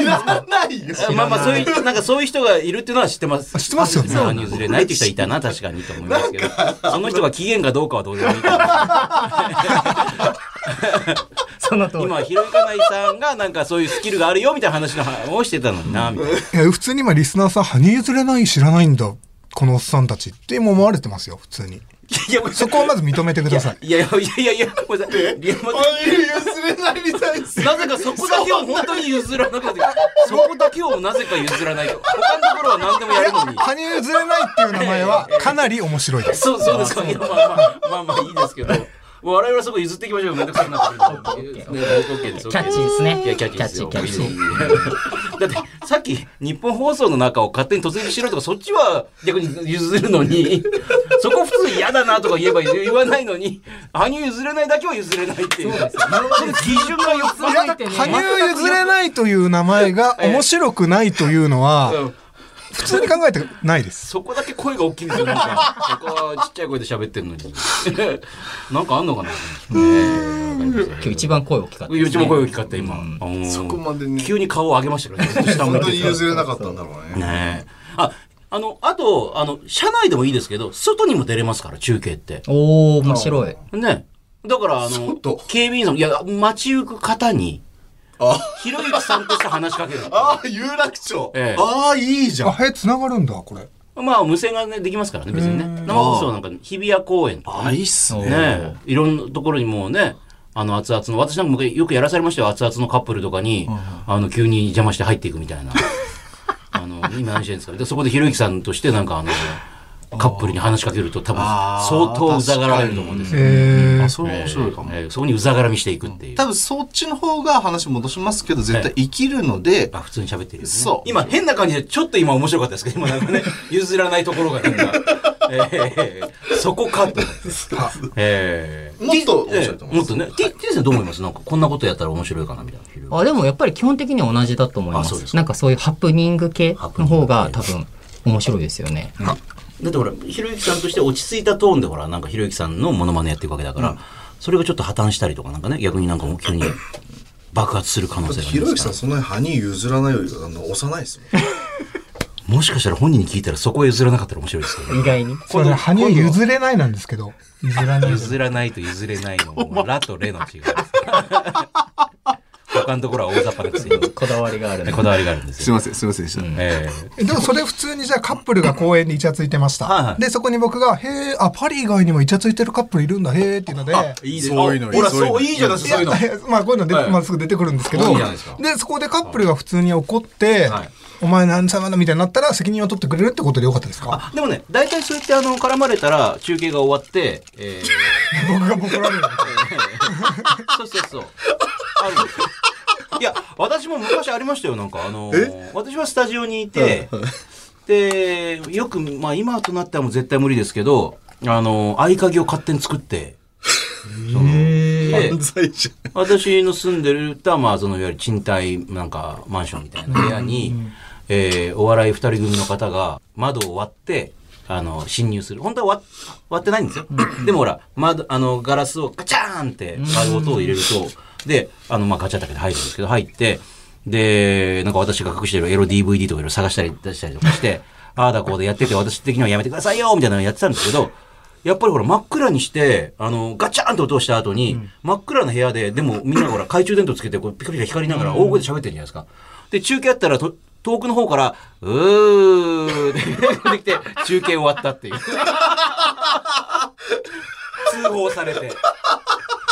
いんです。まあまあ、そういう、なんかそういう人がいるっていうのは知ってます。知ってますよね羽生譲れないっていう人はいたな、確かにと思いますけど。その人が期限かどうかはどうでもいいから。その今、ひろゆかないさんがなんかそういうスキルがあるよみたいな話のをしてたのにな、みたいな。普通に今リスナーさん羽生譲れない知らないんだ。このおっさんたちって今思われてますよ、普通に。いや、そこをまず認めてください。いやいやいやいやごめんなさい。リアマ羽生譲れないみたいです。なぜかそこだけを本当に譲らなくて、そこだけをなぜか譲らないと。他のところは何でもやるのに。羽生譲れないっていう名前はかなり面白いです。そう、そうですか。まあまあ、まあまあいいですけど。我々はそこ譲っていきましょう。めんどくさくなってくる OK です。キャッチーですねいや、キャッチーですよ。キャッチーキャッチー。だって、さっき日本放送の中を勝手に突撃しろとか、そっちは逆に譲るのに、そこ普通嫌だなとか言えば言わないのに、羽生譲れないだけは譲れないっていう。その基準がよく羽生譲れないという名前が面白くないというのは、うん普通に考えてないです。そこだけ声が大きいんですよ。なんか、そこはちっちゃい声で喋ってんのに。なんかあんのかな？今日一番声大きかったうちも声大きかった、今。うんそこまでね。急に顔を上げましたからね。下向本当に譲れなかったんだろうね。ねえ。あ、あの、あと、あの、社内でもいいですけど、外にも出れますから、中継って。おー面白いね。だから、あの警備員さん、いや、街行く方に、あひろゆきさんとして話しかけるの。あー、有楽町。ええああ、いいじゃん。あ、へ、繋がるんだ、これ。まあ、無線がね、できますからね、別にね。生放送なんか、日比谷公園とかあ、ねいいっすね。ねいろんなところにもうね、あの、熱々の、私なんかもよくやらされましたよ、熱々のカップルとかに、あの、急に邪魔して入っていくみたいな。あの、今何してるんですかで、そこでひろゆきさんとしてなんかあの、カップルに話しかけると多分相当うざがられると思うんですよ。えあ、それ面白いかも。えーそこにうざがらみしていくっていう。多分そっちの方が話戻しますけど、絶対生きるので、あ、普通に喋ってるよね。そう今変な感じで、ちょっと今面白かったですけど、今なんかね、譲らないところがなんか、えー、そこかと。えー、もっと面白いと思いますもっとね。T 先生どう思います？なんかこんなことやったら面白いかなみたいな。あでもやっぱり基本的には同じだと思いますす。なんかそういうハプニング系の方が多分面白いですよね。だってほら、ひろゆきさんとして落ち着いたトーンでほら、なんかひろゆきさんのモノマネやっていくわけだから、それがちょっと破綻したりとかなんかね、逆になんかもう急に爆発する可能性があひろゆきさん。そんなに歯に譲らないよりあの幼いですもん。もしかしたら本人に聞いたらそこへ譲らなかったら面白いですよね。意外に。それ、羽生譲れないなんですけど。譲らない。譲らないと譲れないのも、ラとレの違いです。他のところは大雑把なくせに、こだわりがあるね。こだわりがあるんですよ。すいません、すいませんでした。ええ。でもそれ普通にじゃあカップルが公園でイチャついてました。はいはい。で、そこに僕が、へえ、あ、パリ以外にもイチャついてるカップルいるんだ、へえっていうので、えいいそういうのほら、そういいいじゃないですか、そういうの。まあこういうので、はい。まあすぐ出てくるんですけど、いいじゃないですか。で、そこでカップルが普通に怒って、はいお前何様だみたいになったら責任を取ってくれるってことでよかったですか？あ、でもね、大体そうやってあの、絡まれたら、中継が終わって、えー、僕がられるみたいな。そうそうそう。あるんですよ。いや、私も昔ありましたよ、なんか。あのー私はスタジオにいて、で、よく、まあ今となってはもう絶対無理ですけど、あのー合鍵を勝手に作って、そので私の住んでるたまあそのいわゆる賃貸なんかマンションみたいな部屋に、えーお笑い二人組の方が窓を割ってあの侵入する。本当は割割ってないんですよ、でもほら窓あのガラスをガチャーンって割る音を入れると、であのまあガチャだけで入るんですけど入ってでなんか私が隠してるエロ DVD とかいろいろ探したり出したりとかして ああだこうでやってて私的にはやめてくださいよみたいなのやってたんですけどやっぱりほら真っ暗にして、あの、ガチャーンと音をした後に、真っ暗な部屋で、でもみんなほら懐中電灯つけて、こうピカピカ光りながら大声で喋ってるじゃないですか。で、中継あったらと、遠くの方から、うーって出てきて、中継終わったっていう。通報されて。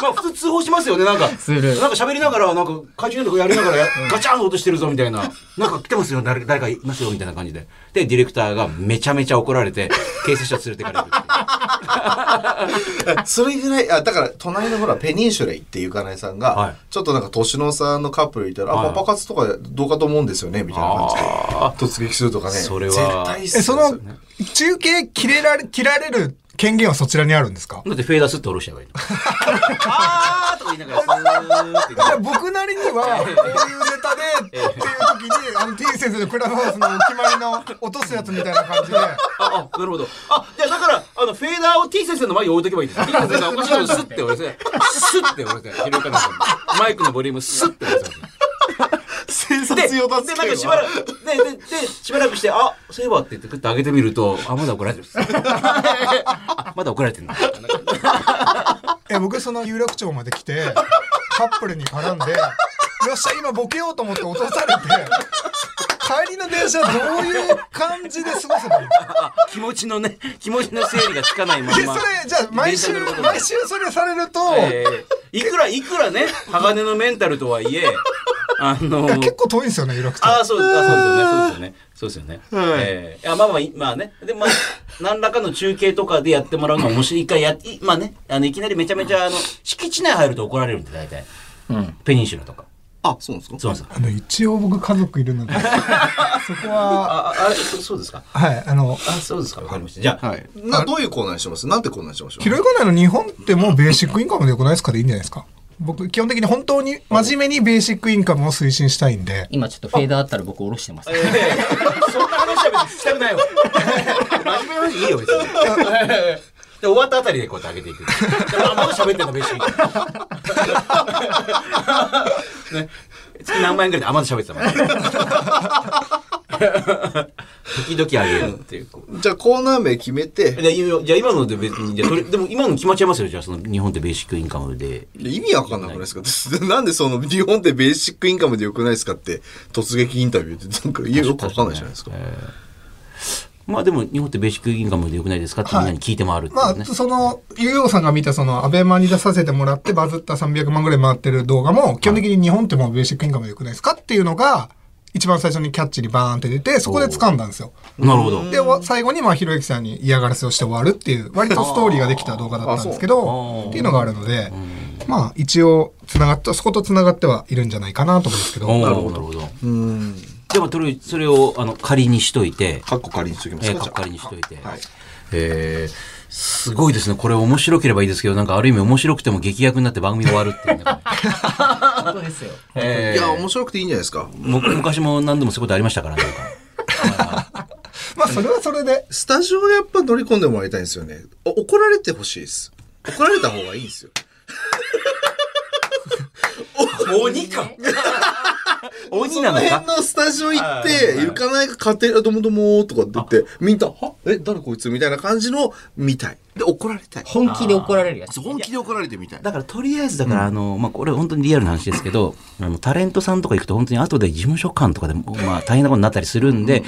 まあ普通通報しますよね、なんか。するなんか喋りながら、なんか懐中電灯やりながらや、ガチャーンと音してるぞみたいな。なんか来てますよ、誰誰かいますよみたいな感じで。で、ディレクターがめちゃめちゃ怒られて、警察署連れてかれるっていう。ゃん。それぐらい、あ、だから、隣のほら、ペニンシュレイっていうかなえさんが、はいちょっとなんか年の差のカップルいたら、はいあ、パパ活とかどうかと思うんですよね、みたいな感じで。突撃するとかね。それは絶対その、中継切れられ、切られる権限はそちらにあるんですか？だってフェーダースって下ろしちゃえばいいの。あーとか言いながら、スーって言っていや僕なりには、こういうネタで、っていう時に、あの、T 先生のクラブハウスのお決まりの落とすやつみたいな感じで、あ、あ、なるほど。あ、じゃあだから、あの、フェーダーを T 先生の前に置いとけばいいです。T 先生がおかしいのスッて折れて、スッて折れて、ひろゆきさんのマイクのボリュームスッて折れて。生で、殺用だで、なんかしばらく、で、で、で、しばらくして、あ、そういえばって言って、グッと上げてみると、あ、まだ怒られてる。あ まだ怒られてるんだ。え、僕その有楽町まで来て、カップルに絡んで、よっしゃ、今ボケようと思って落とされて、帰りの電車どういう感じで過ごせばいいの？あ気持ちのね、気持ちの整理がつかないまで、ま。それ、じゃあ、毎週毎週それされると、えーいくら、いくらね、鋼のメンタルとはいえ、あのいや結構遠いんですよね、有楽町。ああ、そうです、あそうですよね、そうですよね。そうですよね。はいえーいや、まあまあ、いまあね。で、まあ、何らかの中継とかでやってもらうのは面白い。一回やって、いまあね、あの、いきなりめちゃめちゃ、あの、敷地内入ると怒られるんで、大体。うん。ペニンシュラとか。あ、そうなんですか？そうなんですよ。あの、一応僕家族いるので、そこは、あ、あそそうですか？はい、あの、あ、そうですか。わかりました。じゃあ、はい。な、どういうコーナーにします？なんてコーナーにしましょう？ひろゆきないの日本ってもうベーシックインカムでよくないですか？でいいんじゃないですか？僕、基本的に本当に真面目にベーシックインカムを推進したいんで、今ちょっとフェーダーあったら僕下ろしてます。えーそんな話は別にしたくないわ。真面目な話いいよ、別に。で、終わったあたりでこうやって上げていく。でもあまだ喋ってんの、別に。ね。月何万円ぐらいであまだ喋ってたもん。時々あげるっていう。じゃあコーナー名決めて、じゃあ今ので別に、でも今の決まっちゃいますよ。じゃあその日本ってベーシックインカムで。意味わかんなくないですか？なんでその日本でベーシックインカムでよくないですかって突撃インタビューってなんかよくわかんないじゃないですか。まあでも日本ってベーシックインカムでよくないですかってみんなに聞いて回るってまいうね。あ、その、ゆうようさんが見たその、アベマに出させてもらってバズった300万ぐらい回ってる動画も、基本的に日本ってもうベーシックインカムでよくないですかっていうのが、一番最初にキャッチにバーンって出て、そこで掴んだんですよ。なるほど。で、わ最後にまあ、ひろゆきさんに嫌がらせをして終わるっていう、割とストーリーができた動画だったんですけど、っていうのがあるので、まあ、一応、繋がって、そこと繋がってはいるんじゃないかなと思うんですけど、なるほど。なるほど。うん。でもそれそれをあの仮にしといて、カッコ仮にしときますえー、か。かっかりにしといて。はい。えーすごいですね。これ面白ければいいですけど、なんかある意味面白くても劇薬になって番組終わるっていうね。本当ですよ。えーいや、面白くていいんじゃないですか。も昔も何度もそういうことありましたから、なんか。まあ、それはそれで、スタジオやっぱ乗り込んでもらいたいんですよね。お怒られてほしいです。怒られた方がいいんですよ。鬼か 鬼なのか？その辺のスタジオ行って、行かないか家庭、どうもどうもとかって言って、みんな、はえ、誰こいつ？みたいな感じの見たい。で、怒られたい。本気で怒られるやつ。本気で怒られてみたい。だからとりあえずだから、あの、まあ、これ本当にリアルな話ですけど、あの、タレントさんとか行くと本当に後で事務所間とかでも、まあ、大変なことになったりするんで、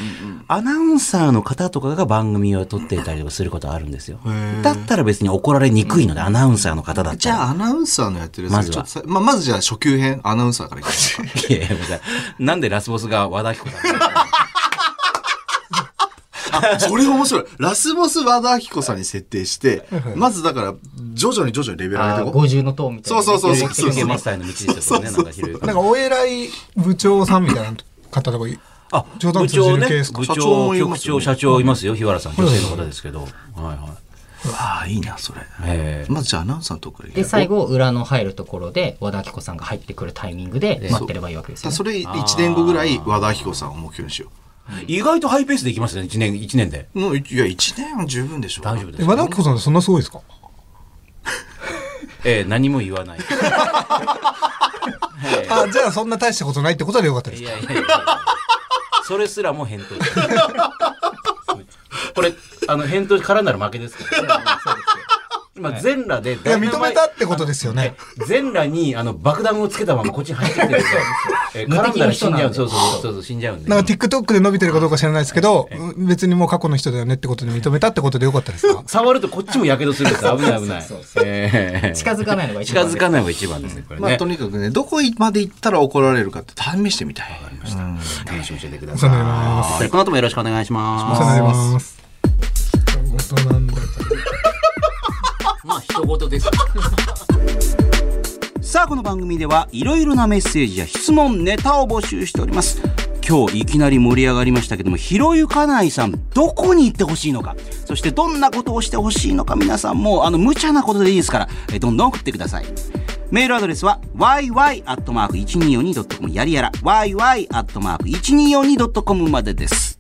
アナウンサーの方とかが番組を撮っていたりとかすることはあるんですよ。だったら別に怒られにくいので、アナウンサーの方だったら。じゃあ、アナウンサーのやってるやつまずはまあ、まずじゃあ、初級編、アナウンサーからいきますか。いやいやなんでラスボスが和田アキ子さんあ、それ面白い。ラスボス和田アキ子さんに設定して、まずだから、徐々に徐々にレベル上げていこう。50の塔みたいな。そうそうそうそう。休憩マスターへの道ですよね、なんかひろゆきなんか、お偉い部長さんみたいな方とかいあ、冗談部長ね通じる系です、か？部社長長、もいますよね。局長、社長いますよ、日原さん、女性の方ですけど。はいはい。ああ、いいな、それ。ええ。まずじゃあ、アナウンサーのところで、最後、裏の入るところで、和田アキ子さんが入ってくるタイミングで待ってればいいわけですよ、ね。それ1年後ぐらい和田アキ子さんを目標にしよ意外とハイペースでいきますね、1年、一年で。う。もういや、1年は十分でしょ。え大丈夫です。和田アキ子さんってそんなすごいですか？ええ何も言わない。え あ、じゃあそんな大したことないってことでよかったですえい。やいやいやそれすらも返答です これ、あの、返答からなる負けですから。今、全裸で、いや、認めたってことですよね。全裸にあの爆弾をつけたままこっちに入ってきてるんですよ。えー絡んだら死んじゃう。そうそうそうそう、死んじゃうんで。なんか TikTok で伸びてるかどうか知らないですけど、別にもう過去の人だよねってことで認めたってことでよかったですか？触るとこっちもやけどするんですよ。危ない危ないそうそう。えー近づかないのが一近番ですづかないのが一番ですね、これまあ、ねと。にかくね、どこまで行ったら怒られるかって試してみたい。楽しみにしててください。この後もよろしくお願いしおま世話になります。大人なんだ一言です。さあ、この番組ではいろいろなメッセージや質問、ネタを募集しております。今日いきなり盛り上がりましたけども、ひろゆかないさん、どこに行ってほしいのか、そしてどんなことをしてほしいのか、皆さんも、あの、無茶なことでいいですから、えどんどん送ってください。メールアドレスは yy.1242.com やりやら yy.1242.com までです。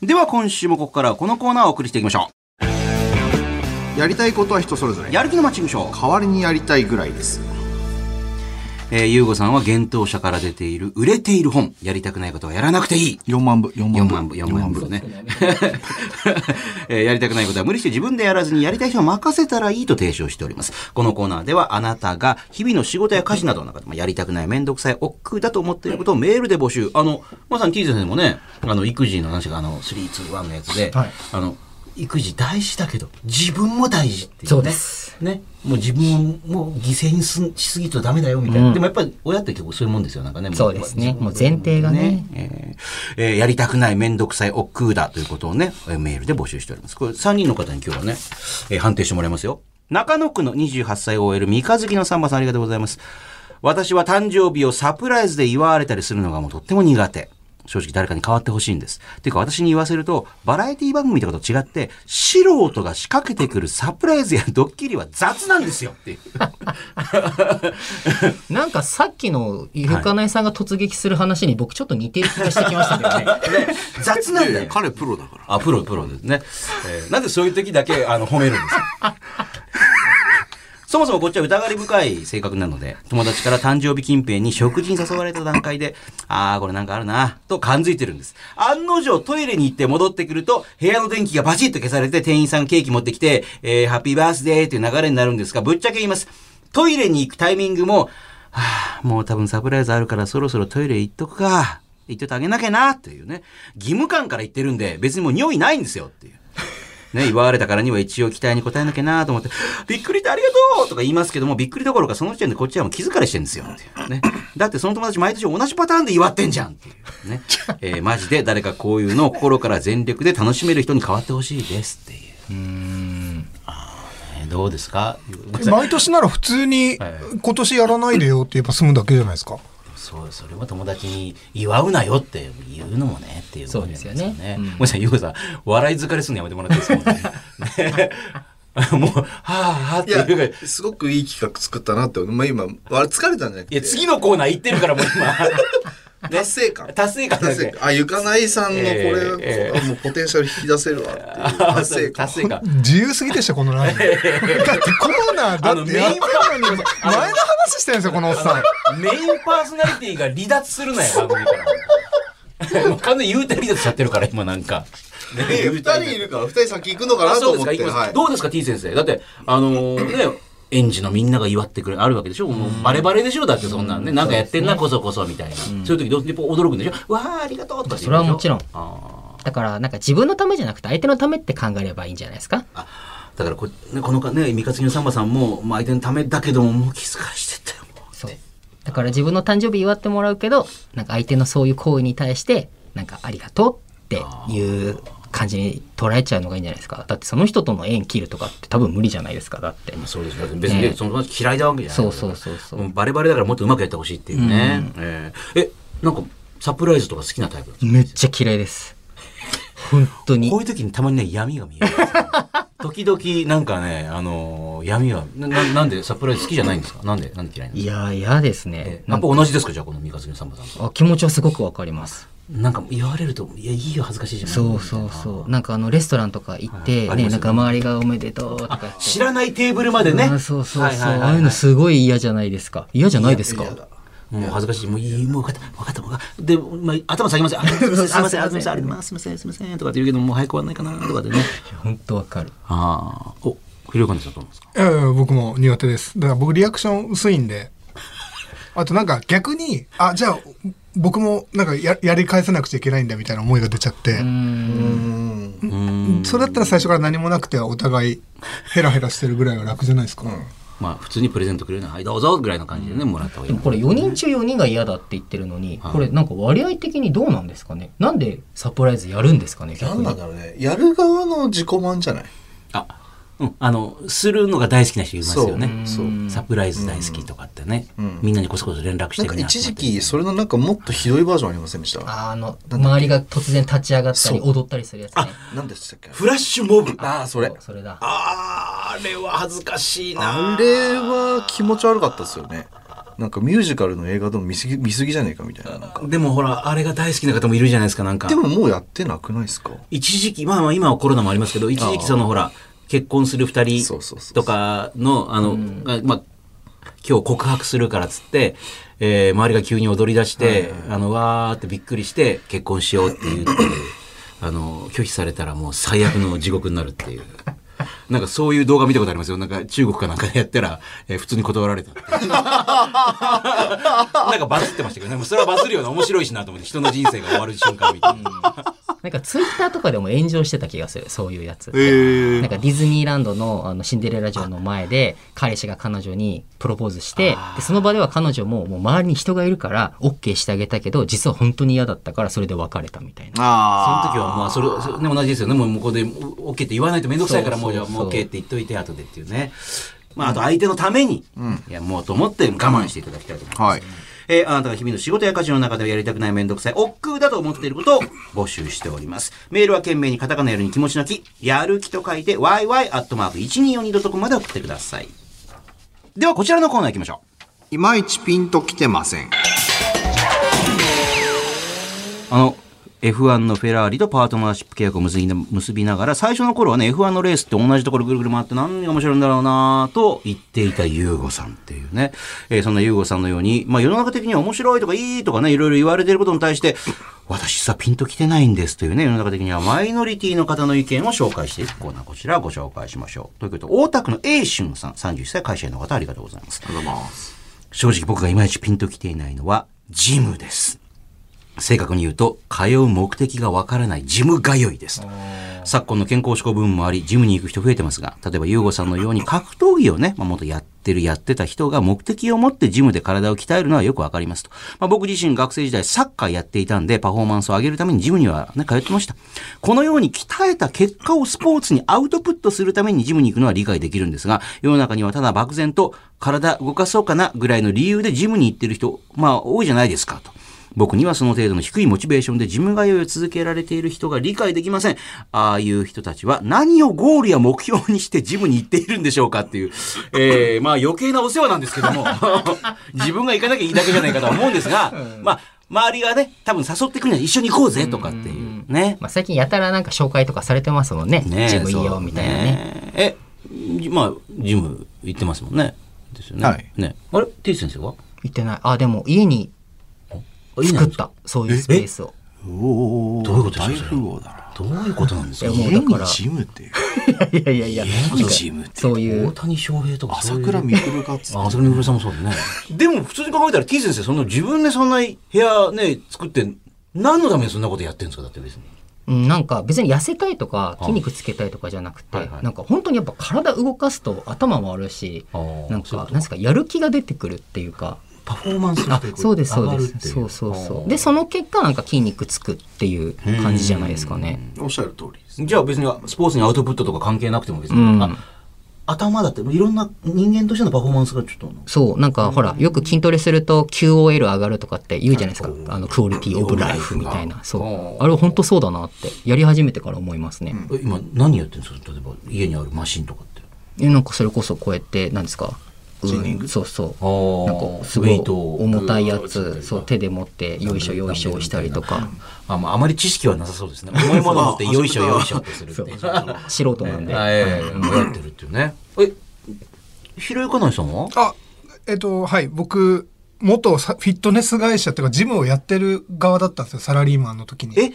では今週もここからはこのコーナーをお送りしていきましょうやりたいことは人それぞれう。。やる気のマッチングショー。代わりにやりたいぐらいです。えー、ゆうごさんは幻冬舎から出ている売れている本。やりたくないことはやらなくていい。4万部、4 4万部。万部、4万部ね。えーやりたくないことは無理して自分でやらずにやりたい人は任せたらいいと提唱しております。このコーナーではあなたが日々の仕事や家事などの中で、まあ、やりたくないめんどくさい億劫だと思っていることをメールで募集。あの、まさに T 先生もね、あの、育児の話があの、321のやつで、はいあの、育児大事だけど、自分も大事っていう、ね。そうです。ね。もう自分をもう犠牲にすしすぎるとダメだよみたいな。うんでもやっぱり親って結構そういうもんですよ。なんかね。そうですねももう前提がねえーえーやりたくないめんどくさい億劫だということをね、えーメールで募集しております。これ3人の方に今日はね、えー判定してもらいますよ。中野区の28歳 OL 三日月のさんまさんありがとうございます。私は誕生日をサプライズで祝われたりするのがもうとっても苦手。正直誰かに変わってほしいんです。ていうか私に言わせると、バラエティ番組とかと違って、素人が仕掛けてくるサプライズやドッキリは雑なんですよっていう。なんかさっきのゆかなえさんが突撃する話に僕ちょっと似てる気がしてきましたけどね。雑なんだよ。彼プロだから。あ、プロ、プロですね。えーなんでそういう時だけ、あの、褒めるんですか？そもそもこっちは疑り深い性格なので、友達から誕生日近辺に食事に誘われた段階で、あー、これなんかあるな、と感づいてるんです。案の定トイレに行って戻ってくると、部屋の電気がバチッと消されて店員さんがケーキ持ってきて、えー、ハッピーバースデーっていう流れになるんですが、ぶっちゃけ言います。トイレに行くタイミングも、はあ、もう多分サプライズあるからそろそろトイレ行っとくか。行っといてあげなきゃな、っていうね。義務感から言ってるんで、別にもう匂いないんですよ、っていう。ね、祝われたからには一応期待に応えなきゃなと思って、びっくりってありがとうとか言いますけども、びっくりどころかその時点でこっちはもう気疲れしてるんですよ。ね。だってその友達毎年同じパターンで祝ってんじゃんっていうね。えーマジで誰かこういうのを心から全力で楽しめる人に変わってほしいですっていう。あーねどうですか？毎年なら普通に今年やらないでよって言えば済むだけじゃないですか？そうそれは友達に祝うなよって言うのもねっていうそうですよねごめんなさい、ゆうこさん、笑い疲れするのやめてもらっていいですか？ねもう、はあはあっていうぐらい。、すごくいい企画作ったなって。まあ今、疲れたんじゃなくて。いや、次のコーナー行ってるからもう今。達成感。達成感だけ達成感。あ、ゆかないさんのこれ、ええもうポテンシャル引き出せるわっていう あ達成感。達成感。自由すぎでした、このライブ。だってコーナーだってやってるのに、前の話してるんですよ、このおっさん。メインパーソナリティが離脱するなよ、番組から。もう完全に言うて離脱しちゃってるから、今なんか。ねええ二人いるから、二人先行くのかなと思って。はいどうですか、T 先生。だって、あのーね、園児のみんなが祝ってくれる、あるわけでしょ？もうバレバレでしょ？だってそんなんね。なんかやってんな、こそこそみたいな。そういう時どうや驚くんでしょ？わあ、ありがとうとかそれはもちろん。あだから、なんか自分のためじゃなくて相手のためって考えればいいんじゃないですか？ーだからこ、ね、このかね、三日月のサンバさんも、まあ、相手のためだけども、もう気遣いしてったよ。そう。だから自分の誕生日祝ってもらうけど、なんか相手のそういう行為に対して、なんかありがとうっていう感じに捉えちゃうのがいいんじゃないですか。だってその人との縁切るとかって多分無理じゃないですか。だって。そうですよ。別にね、ねその嫌いなわけじゃないそうそうそうそうもバレバレだからもっとうまくやってほしいっていうね。えーえ、なんか、サプライズとか好きなタイプめっちゃ嫌いです。本当にこ。ういう時にたまにね、闇が見える。時々、なんかね、あのー闇はな、ななんでサプライズ好きじゃないんですか？なんで、なんで嫌いなんですか？いやー、嫌ですえね。やっぱ同じですか？じゃあ、この三日月のサンバさんと。あ気持ちはすごくわかります。なんか言われると、いや、いいよ、恥ずかしいじゃないそうそうそう。なんかあの、レストランとか行って、ね、なんか周りがおめでとうとか。知らないテーブルまでね。あそうそうそう。ああいうのすごい嫌じゃないですか。嫌じゃないですか。もう恥ずかしい。もういい、もう分かった、分かった、分かった。で、まあ、頭下げますよ。あすいません、すいません、あすいません、すすいません、すいません、とかって言うけど、もう早く終わんないかな、とかでね。本当わかる。ああ。お、古川さんどうですかいやいや僕も苦手です。だから僕リアクション薄いんで。あとなんか逆に、あ、じゃあ僕もなんかややり返さなくちゃいけないんだみたいな思いが出ちゃって。それだったら最初から何もなくてお互いヘラヘラしてるぐらいは楽じゃないですか。まあ、普通にプレゼントくれるのは、はい、どうぞ、ぐらいの感じでね、もらった方がいいでも。これ4人中4人が嫌だって言ってるのに、これなんか割合的にどうなんですかね？なんでサプライズやるんですかね逆に？何なん。だろうね。やる側の自己満じゃない？あ、うん、あの、するのが大好きな人いますよね。そうそうサプライズ大好きとかってね。んみんなにこそこそ連絡してみんななんか一時期、それのなんかもっとひどいバージョンありませんでした？あの、周りが突然立ち上がったり踊ったりするやつね。何でしたっけ？フラッシュモブ。ああ、それ。それだ。あーあれは恥ずかしいな。あれは気持ち悪かったですよね。なんかミュージカルの映画でも見すぎ見すぎじゃねえかみたいな。なんかでもほら、あれが大好きな方もいるじゃないですか、なんか。でももうやってなくないですか？一時期、まあまあ今はコロナもありますけど、一時期そのほら、結婚する二人とかの、あの、あまあ、今日告白するからっつって、えー周りが急に踊り出して、あの、わーってびっくりして、結婚しようって言って、あの、拒否されたらもう最悪の地獄になるっていう。なんかそういう動画見たことありますよ。なんか中国かなんかでやったら、えー普通に断られた。なんかバズってましたけどね。もうそれはバズるような面白いしなと思って、人の人生が終わる瞬間みたいな。なんかツイッターとかでも炎上してた気がする、そういうやつって。へなんかディズニーランドのあのシンデレラ城の前で彼氏が彼女にプロポーズしてでその場では彼女ももう周りに人がいるから OK してあげたけど実は本当に嫌だったからそれで別れたみたいな。そのあ時はまあそれそれね同じですよねもう向こうで OK って言わないと面倒くさいからもうじゃあそうそうそうもう OK って言っといて後でっていうね。まああと相手のために、いやもうと思って我慢していただきたいと思います、はい。えーあなたが日々の仕事や家事の中ではやりたくない面倒くさい億劫だと思っていることを募集しております。メールは懸命にカタカナやるに気持ちの気やる気と書いて yy.1242.com まで送ってください。ではこちらのコーナー行きましょう。いまいちピンときてません。あの、F1 のフェラーリとパートナーシップ契約を結びな結びながら、最初の頃はね、F1 のレースって同じところぐるぐる回って何が面白いんだろうなと言っていたユーゴさんっていうね。えーそんなユーゴさんのように、まあ世の中的には面白いとかいいとかね、いろいろ言われていることに対して、私さ、ピンときてないんですというね、世の中的にはマイノリティの方の意見を紹介していくコーナー、こちらをご紹介しましょう。ということで、大田区の A 春さん、31歳会社員の方、ありがとうございます。ありがとうございます。正直僕がいまいちピンときていないのは、ジムです。正確に言うと、通う目的がわからないジム通いです。昨今の健康志向ブームもあり、ジムに行く人増えてますが、例えば、ユーゴさんのように格闘技をね、まあ、元やってる、やってた人が目的を持ってジムで体を鍛えるのはよくわかりますと。まあ、僕自身学生時代サッカーやっていたんで、パフォーマンスを上げるためにジムにはね、通ってました。このように鍛えた結果をスポーツにアウトプットするためにジムに行くのは理解できるんですが、世の中にはただ漠然と体動かそうかなぐらいの理由でジムに行ってる人、まあ多いじゃないですかと。僕にはその程度の低いモチベーションでジム通いを続けられている人が理解できません。ああいう人たちは何をゴールや目標にしてジムに行っているんでしょうかっていう、えー、まあ余計なお世話なんですけども、自分が行かなきゃいいだけじゃないかとは思うんですが、まあ、周りがね、多分誘ってくるには一緒に行こうぜとかっていうね。まあ、最近やたらなんか紹介とかされてますもんね。ねジムいいよみたいなね。え、じまあ、ジム行ってますもんね。ですよね。はいね。あれ ?T 先生は？言ってない。あ、でも家に作った。そういうスペースを。おおどういうことです大か富豪だな。どういうことなんですか？家にジムっていう。いやいやいや。家にジムって。大そういう。谷翔平とか朝倉未来かっつって。あ、朝倉未来さんもそうだね。でも普通に考えたら T 先生、その自分でそんな部屋ね、作って、何のためにそんなことやってるんですか？だって別に。うん、なんか別に痩せたいとか筋肉つけたいとかじゃなくて、はいはいなんか本当にやっぱ体動かすと頭もあるしなんかなんですかやる気が出てくるっていうかパフォーマンスがあそうですそうです。そうそうそう。でその結果なんか筋肉つくっていう感じじゃないですかね。おっしゃる通りです。じゃあ別にスポーツにアウトプットとか関係なくても別に、うん。あ頭だっていろんな人間としてのパフォーマンスがちょっと。そうなんかほらよく筋トレすると QOL 上がるとかって言うじゃないですか。あのクオリティオブライフみたいな。そう。あれ本当そうだなってやり始めてから思いますね、え今何やってるんですか？例えば家にあるマシンとかって。えなんかそれこそこうやって何ですか？ジーニング？そうそう。なんかすごい重たいやつそう手で持ってよいしょよいしょしたりとか。あ,、まあ、あまり知識はなさそうですね。重いもの持って よいしょよいしょってするって素人なんで、あええやってるっていうね。えひろゆかないさんは？あ、えっと、はい、僕、元さフィットネス会社っていうか、ジムをやってる側だったんですよ、サラリーマンの時に。え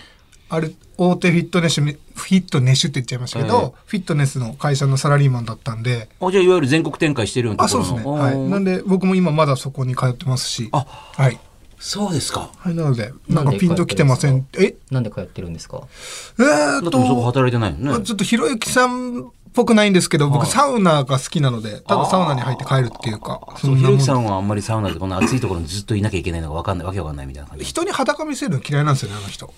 ある、大手フィットネス、フィットネスって言っちゃいましたけど、フィットネスの会社のサラリーマンだったんで、あじゃあいわゆる全国展開してるようなあ、ところの。そうですね。はい。なんで、僕も今まだそこに通ってますし、あはい。そうですか。はい、なので、なんかピンときてません。え？なんで通ってるんですか？えっってもうそこと、働いてないよね。まあちょっとひろゆきさんっぽくないんですけど、僕サウナが好きなので、ただサウナに入って帰るっていうか、そそうひろゆきさんはあんまりサウナでこの暑いところにずっといなきゃいけないのがわかんない。わけわかんないみたいな感じ。人に裸見せるの嫌いなんですよね、あの人。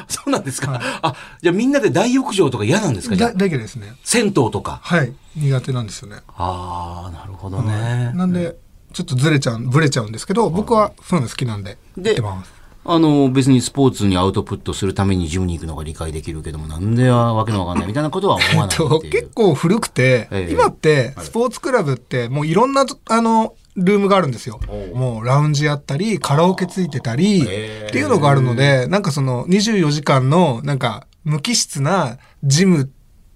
そうなんですか、あじゃあみんなで大浴場とか嫌なんですか？だあ。だけですね。銭湯とか。はい。苦手なんですよね。ああなるほどね、なんで、ちょっとずれちゃう、ぶれちゃうんですけど、僕はそういうの好きなんで、で行ってます。あの別にスポーツにアウトプットするためにジムに行くのが理解できるけどもなんではわけのわかんないみたいなことは思わない 結構古くて、ええ。今ってスポーツクラブってもういろんなあのルームがあるんですよ。もうラウンジあったりカラオケついてたりええっていうのがあるのでなんかその24時間のなんか無機質なジムっ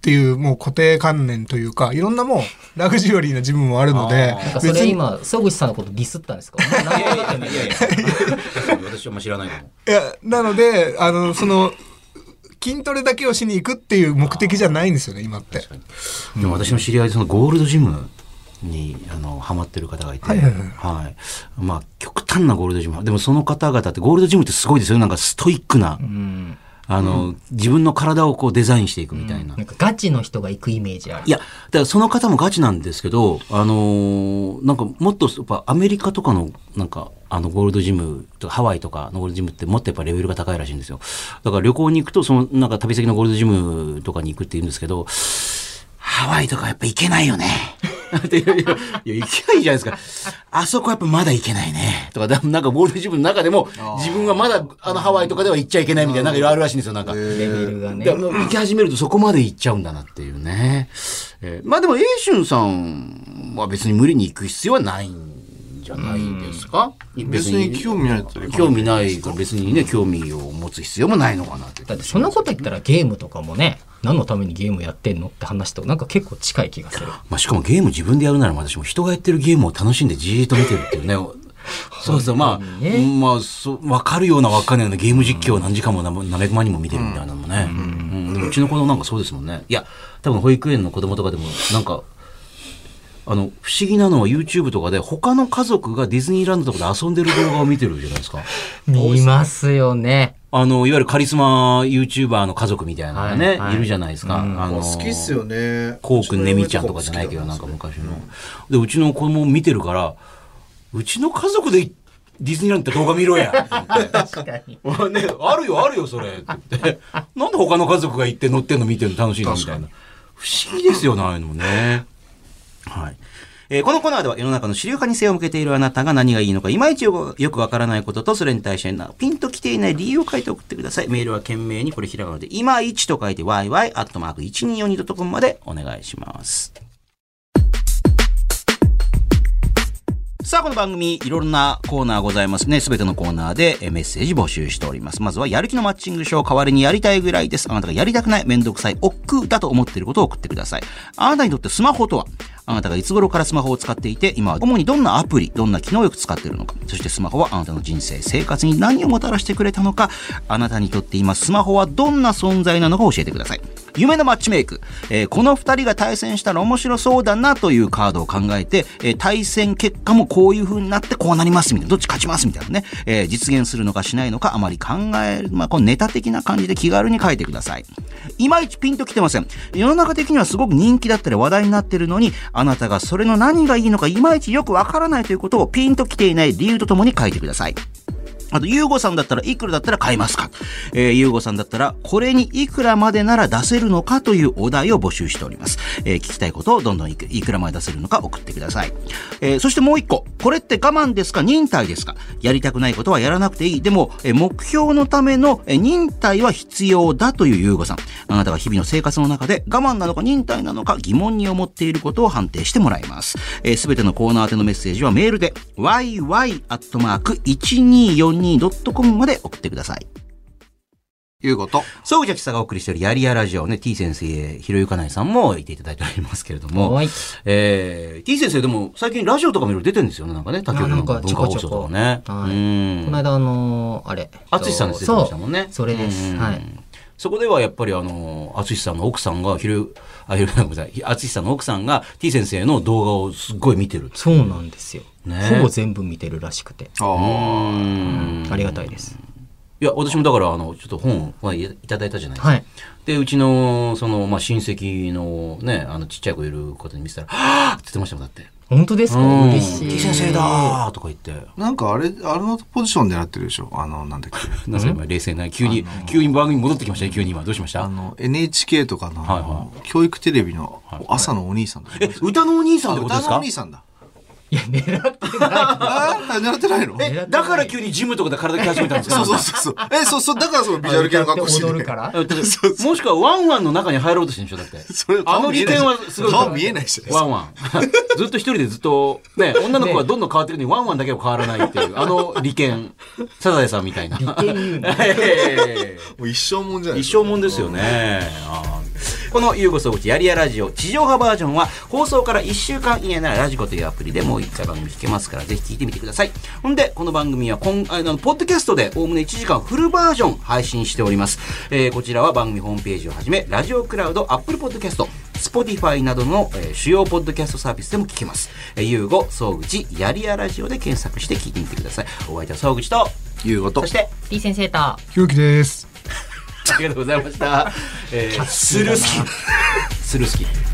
ていうもう固定観念というかいろんなもう ラグジュアリーなジムもあるのでなんかそれ今曽口さんのことディスったんですか？お前何やいやいや私はあんま知らないけどいやなのであのその筋トレだけをしに行くっていう目的じゃないんですよね今って。でも私の知り合いでそのゴールドジムにあのハマってる方がいて、はいはいはい。はい。まあ極端なゴールドジム。でもその方々ってゴールドジムってすごいですよ。なんかストイックな、うん。あの、自分の体をこうデザインしていくみたいな。なんかガチの人が行くイメージある。いや、だからその方もガチなんですけど、あのーなんかもっとやっぱアメリカとかのなんかあのゴールドジムとかハワイとかのゴールドジムってもっとやっぱレベルが高いらしいんですよ。だから旅行に行くとそのなんか旅先のゴールドジムとかに行くって言うんですけど、ハワイとかやっぱ行けないよね。っていういやいや、行けないじゃないですか。あそこやっぱまだ行けないね。とか、だなんかゴールドジムの中でも、自分はまだあのハワイとかでは行っちゃいけないみたいな、なんかいろいろあるらしいんですよ、なんか。レベルがねでもう行き始めるとそこまで行っちゃうんだなっていうね。えーまあでも、英春さんは別に無理に行く必要はないんじゃないですか、別に興味ないっ興味ないから別にね興味を持つ必要もないのかなってだってそんなこと言ったらゲームとかもね何のためにゲームやってんのって話となんか結構近い気がするまあ、しかもゲーム自分でやるなら私も人がやってるゲームを楽しんでじーっと見てるっていうね。そうそう、まあ、まあ、そう、わかるようなわかんないようなゲーム実況を何時間も何何百万人も見てるみたいなのもね。うんでもうちの子供なんかそうですもんね。いや、多分保育園の子供とかでも、なんか、あの、不思議なのは YouTube とかで他の家族がディズニーランドとかで遊んでる動画を見てるじゃないですか。見ますよねあの、いわゆるカリスマ YouTuber の家族みたいなのがね、はいはいいるじゃないですか。あの好きっすよねこうくんねみちゃんとかじゃないけど、なんか昔の。で、うちの子供見てるから、うちの家族でディズニーランドって動画見ろや。確かにね、あるよ、あるよ、それ。って言って。なんで他の家族が行って乗ってんの見てるの楽しいのみたいな。不思議ですよね、ああいうのもね。はい。えーこのコーナーでは世の中の主流派に背を向けているあなたが何がいいのかいまいちよくわからないこととそれに対してピンときていない理由を書いて送ってください。メールは懸命にこれひらがなでいまいちと書いて yy.1242.com までお願いします。さあ、この番組、いろんなコーナーございますね。すべてのコーナーでメッセージ募集しております。まずは、やる気のマッチングショー、代わりにやりたいぐらいです。あなたがやりたくない、めんどくさい、億劫だと思っていることを送ってください。あなたにとってスマホとは？あなたがいつ頃からスマホを使っていて、今は主にどんなアプリ、どんな機能をよく使っているのか、そしてスマホはあなたの人生、生活に何をもたらしてくれたのか、あなたにとって今スマホはどんな存在なのか教えてください。夢のマッチメイク。えーこの二人が対戦したら面白そうだなというカードを考えて、えー対戦結果もこういう風になってこうなりますみたいな、どっち勝ちますみたいなね、えー実現するのかしないのかあまり考える、まあ、このネタ的な感じで気軽に書いてください。いまいちピンときてません。世の中的にはすごく人気だったり話題になってるのに、あなたがそれの何がいいのかいまいちよくわからないということをピンときていない理由とともに書いてください。あと、ゆうごさんだったらいくらだったら買いますか？えー、ゆうごさんだったら、これにいくらまでなら出せるのかというお題を募集しております。えー聞きたいことをどんどんいくいくらまで出せるのか送ってください。えーそしてもう一個。これって我慢ですか？忍耐ですか？やりたくないことはやらなくていい。でも、えー目標のための、え忍耐は必要だというゆうごさん。あなたが日々の生活の中で我慢なのか忍耐なのか疑問に思っていることを判定してもらいます。す、えー、べ、てのコーナー宛てのメッセージはメールで yy.1242 yy.1242.com まで送ってください。いうこと。総口さがお送りしているやりやラジオね、T 先生、ひろゆかないさんもいていただいておりますけれども、はい。えー、T 先生でも最近ラジオとかもいろいろ出てるんですよね、なんかね、他局のなんか文化放送とかね。はいうん。この間あのーあれ。淳さんで出てましたもんね。そうそれです。うん。はいそこではやっぱりあの、淳さんの奥さんが、ひろ、あ、ひろ、ごめんなさい、淳さんの奥さんが T 先生の動画をすっごい見てる。そうなんですよ、ねほぼ全部見てるらしくてああ。ありがたいですいや、私もだから、あの、ちょっと本をいただいたじゃないですか。はいで、うちの、その、まあ、親戚のね、あの、ちっちゃい子いることに見せたら、はぁって言ってましたもん、だって。本当ですか？うん。嬉しい先生だーとか言って。なんかあれ、あのポジションでやってるでしょ？あの、なんだっけ？なぜ今冷静な、急に、急に番組戻ってきましたね、急に今。どうしました？あの、NHK とかの、はいは教育テレビの朝のお兄さんとかえ、歌のお兄さんってことですか？のお兄さんだ。いや狙ってない ああ、狙ってないの？え、だから急にジムとかで体鍛え始めたんですか？そうそうそうそう。え、そうそう、だからそのビジュアル系の格好して踊るから？だって もしくはワンワンの中に入ろうとしてるんでしょ？だって。それあの利点はすごいから顔見えないし。ワンワン。ずっと一人でずっと、ね、女の子がどんどん変わっていくのにワンワンだけは変わらないっていう、あの利権。サザエさんみたいな。利権言うのもう一生もんじゃない一生もんですよね。あー このゆうご総口やりやラジオ地上波バージョンは放送から1週間以内ならラジコというアプリでもう1回番組聞けますからぜひ聞いてみてください。ほんで、この番組は今あのポッドキャストでおおむね1時間フルバージョン配信しております。えーこちらは番組ホームページをはじめラジオクラウド、アップルポッドキャスト、Spotify などの、えー主要ポッドキャストサービスでも聞けます。えー、ゆうご、総口、やりやラジオで検索して聞いてみてください。お相手は総口と、いうことそし。て、T 先生とひろきです。ありがとうございました。えー、スルースキ。スルースキ。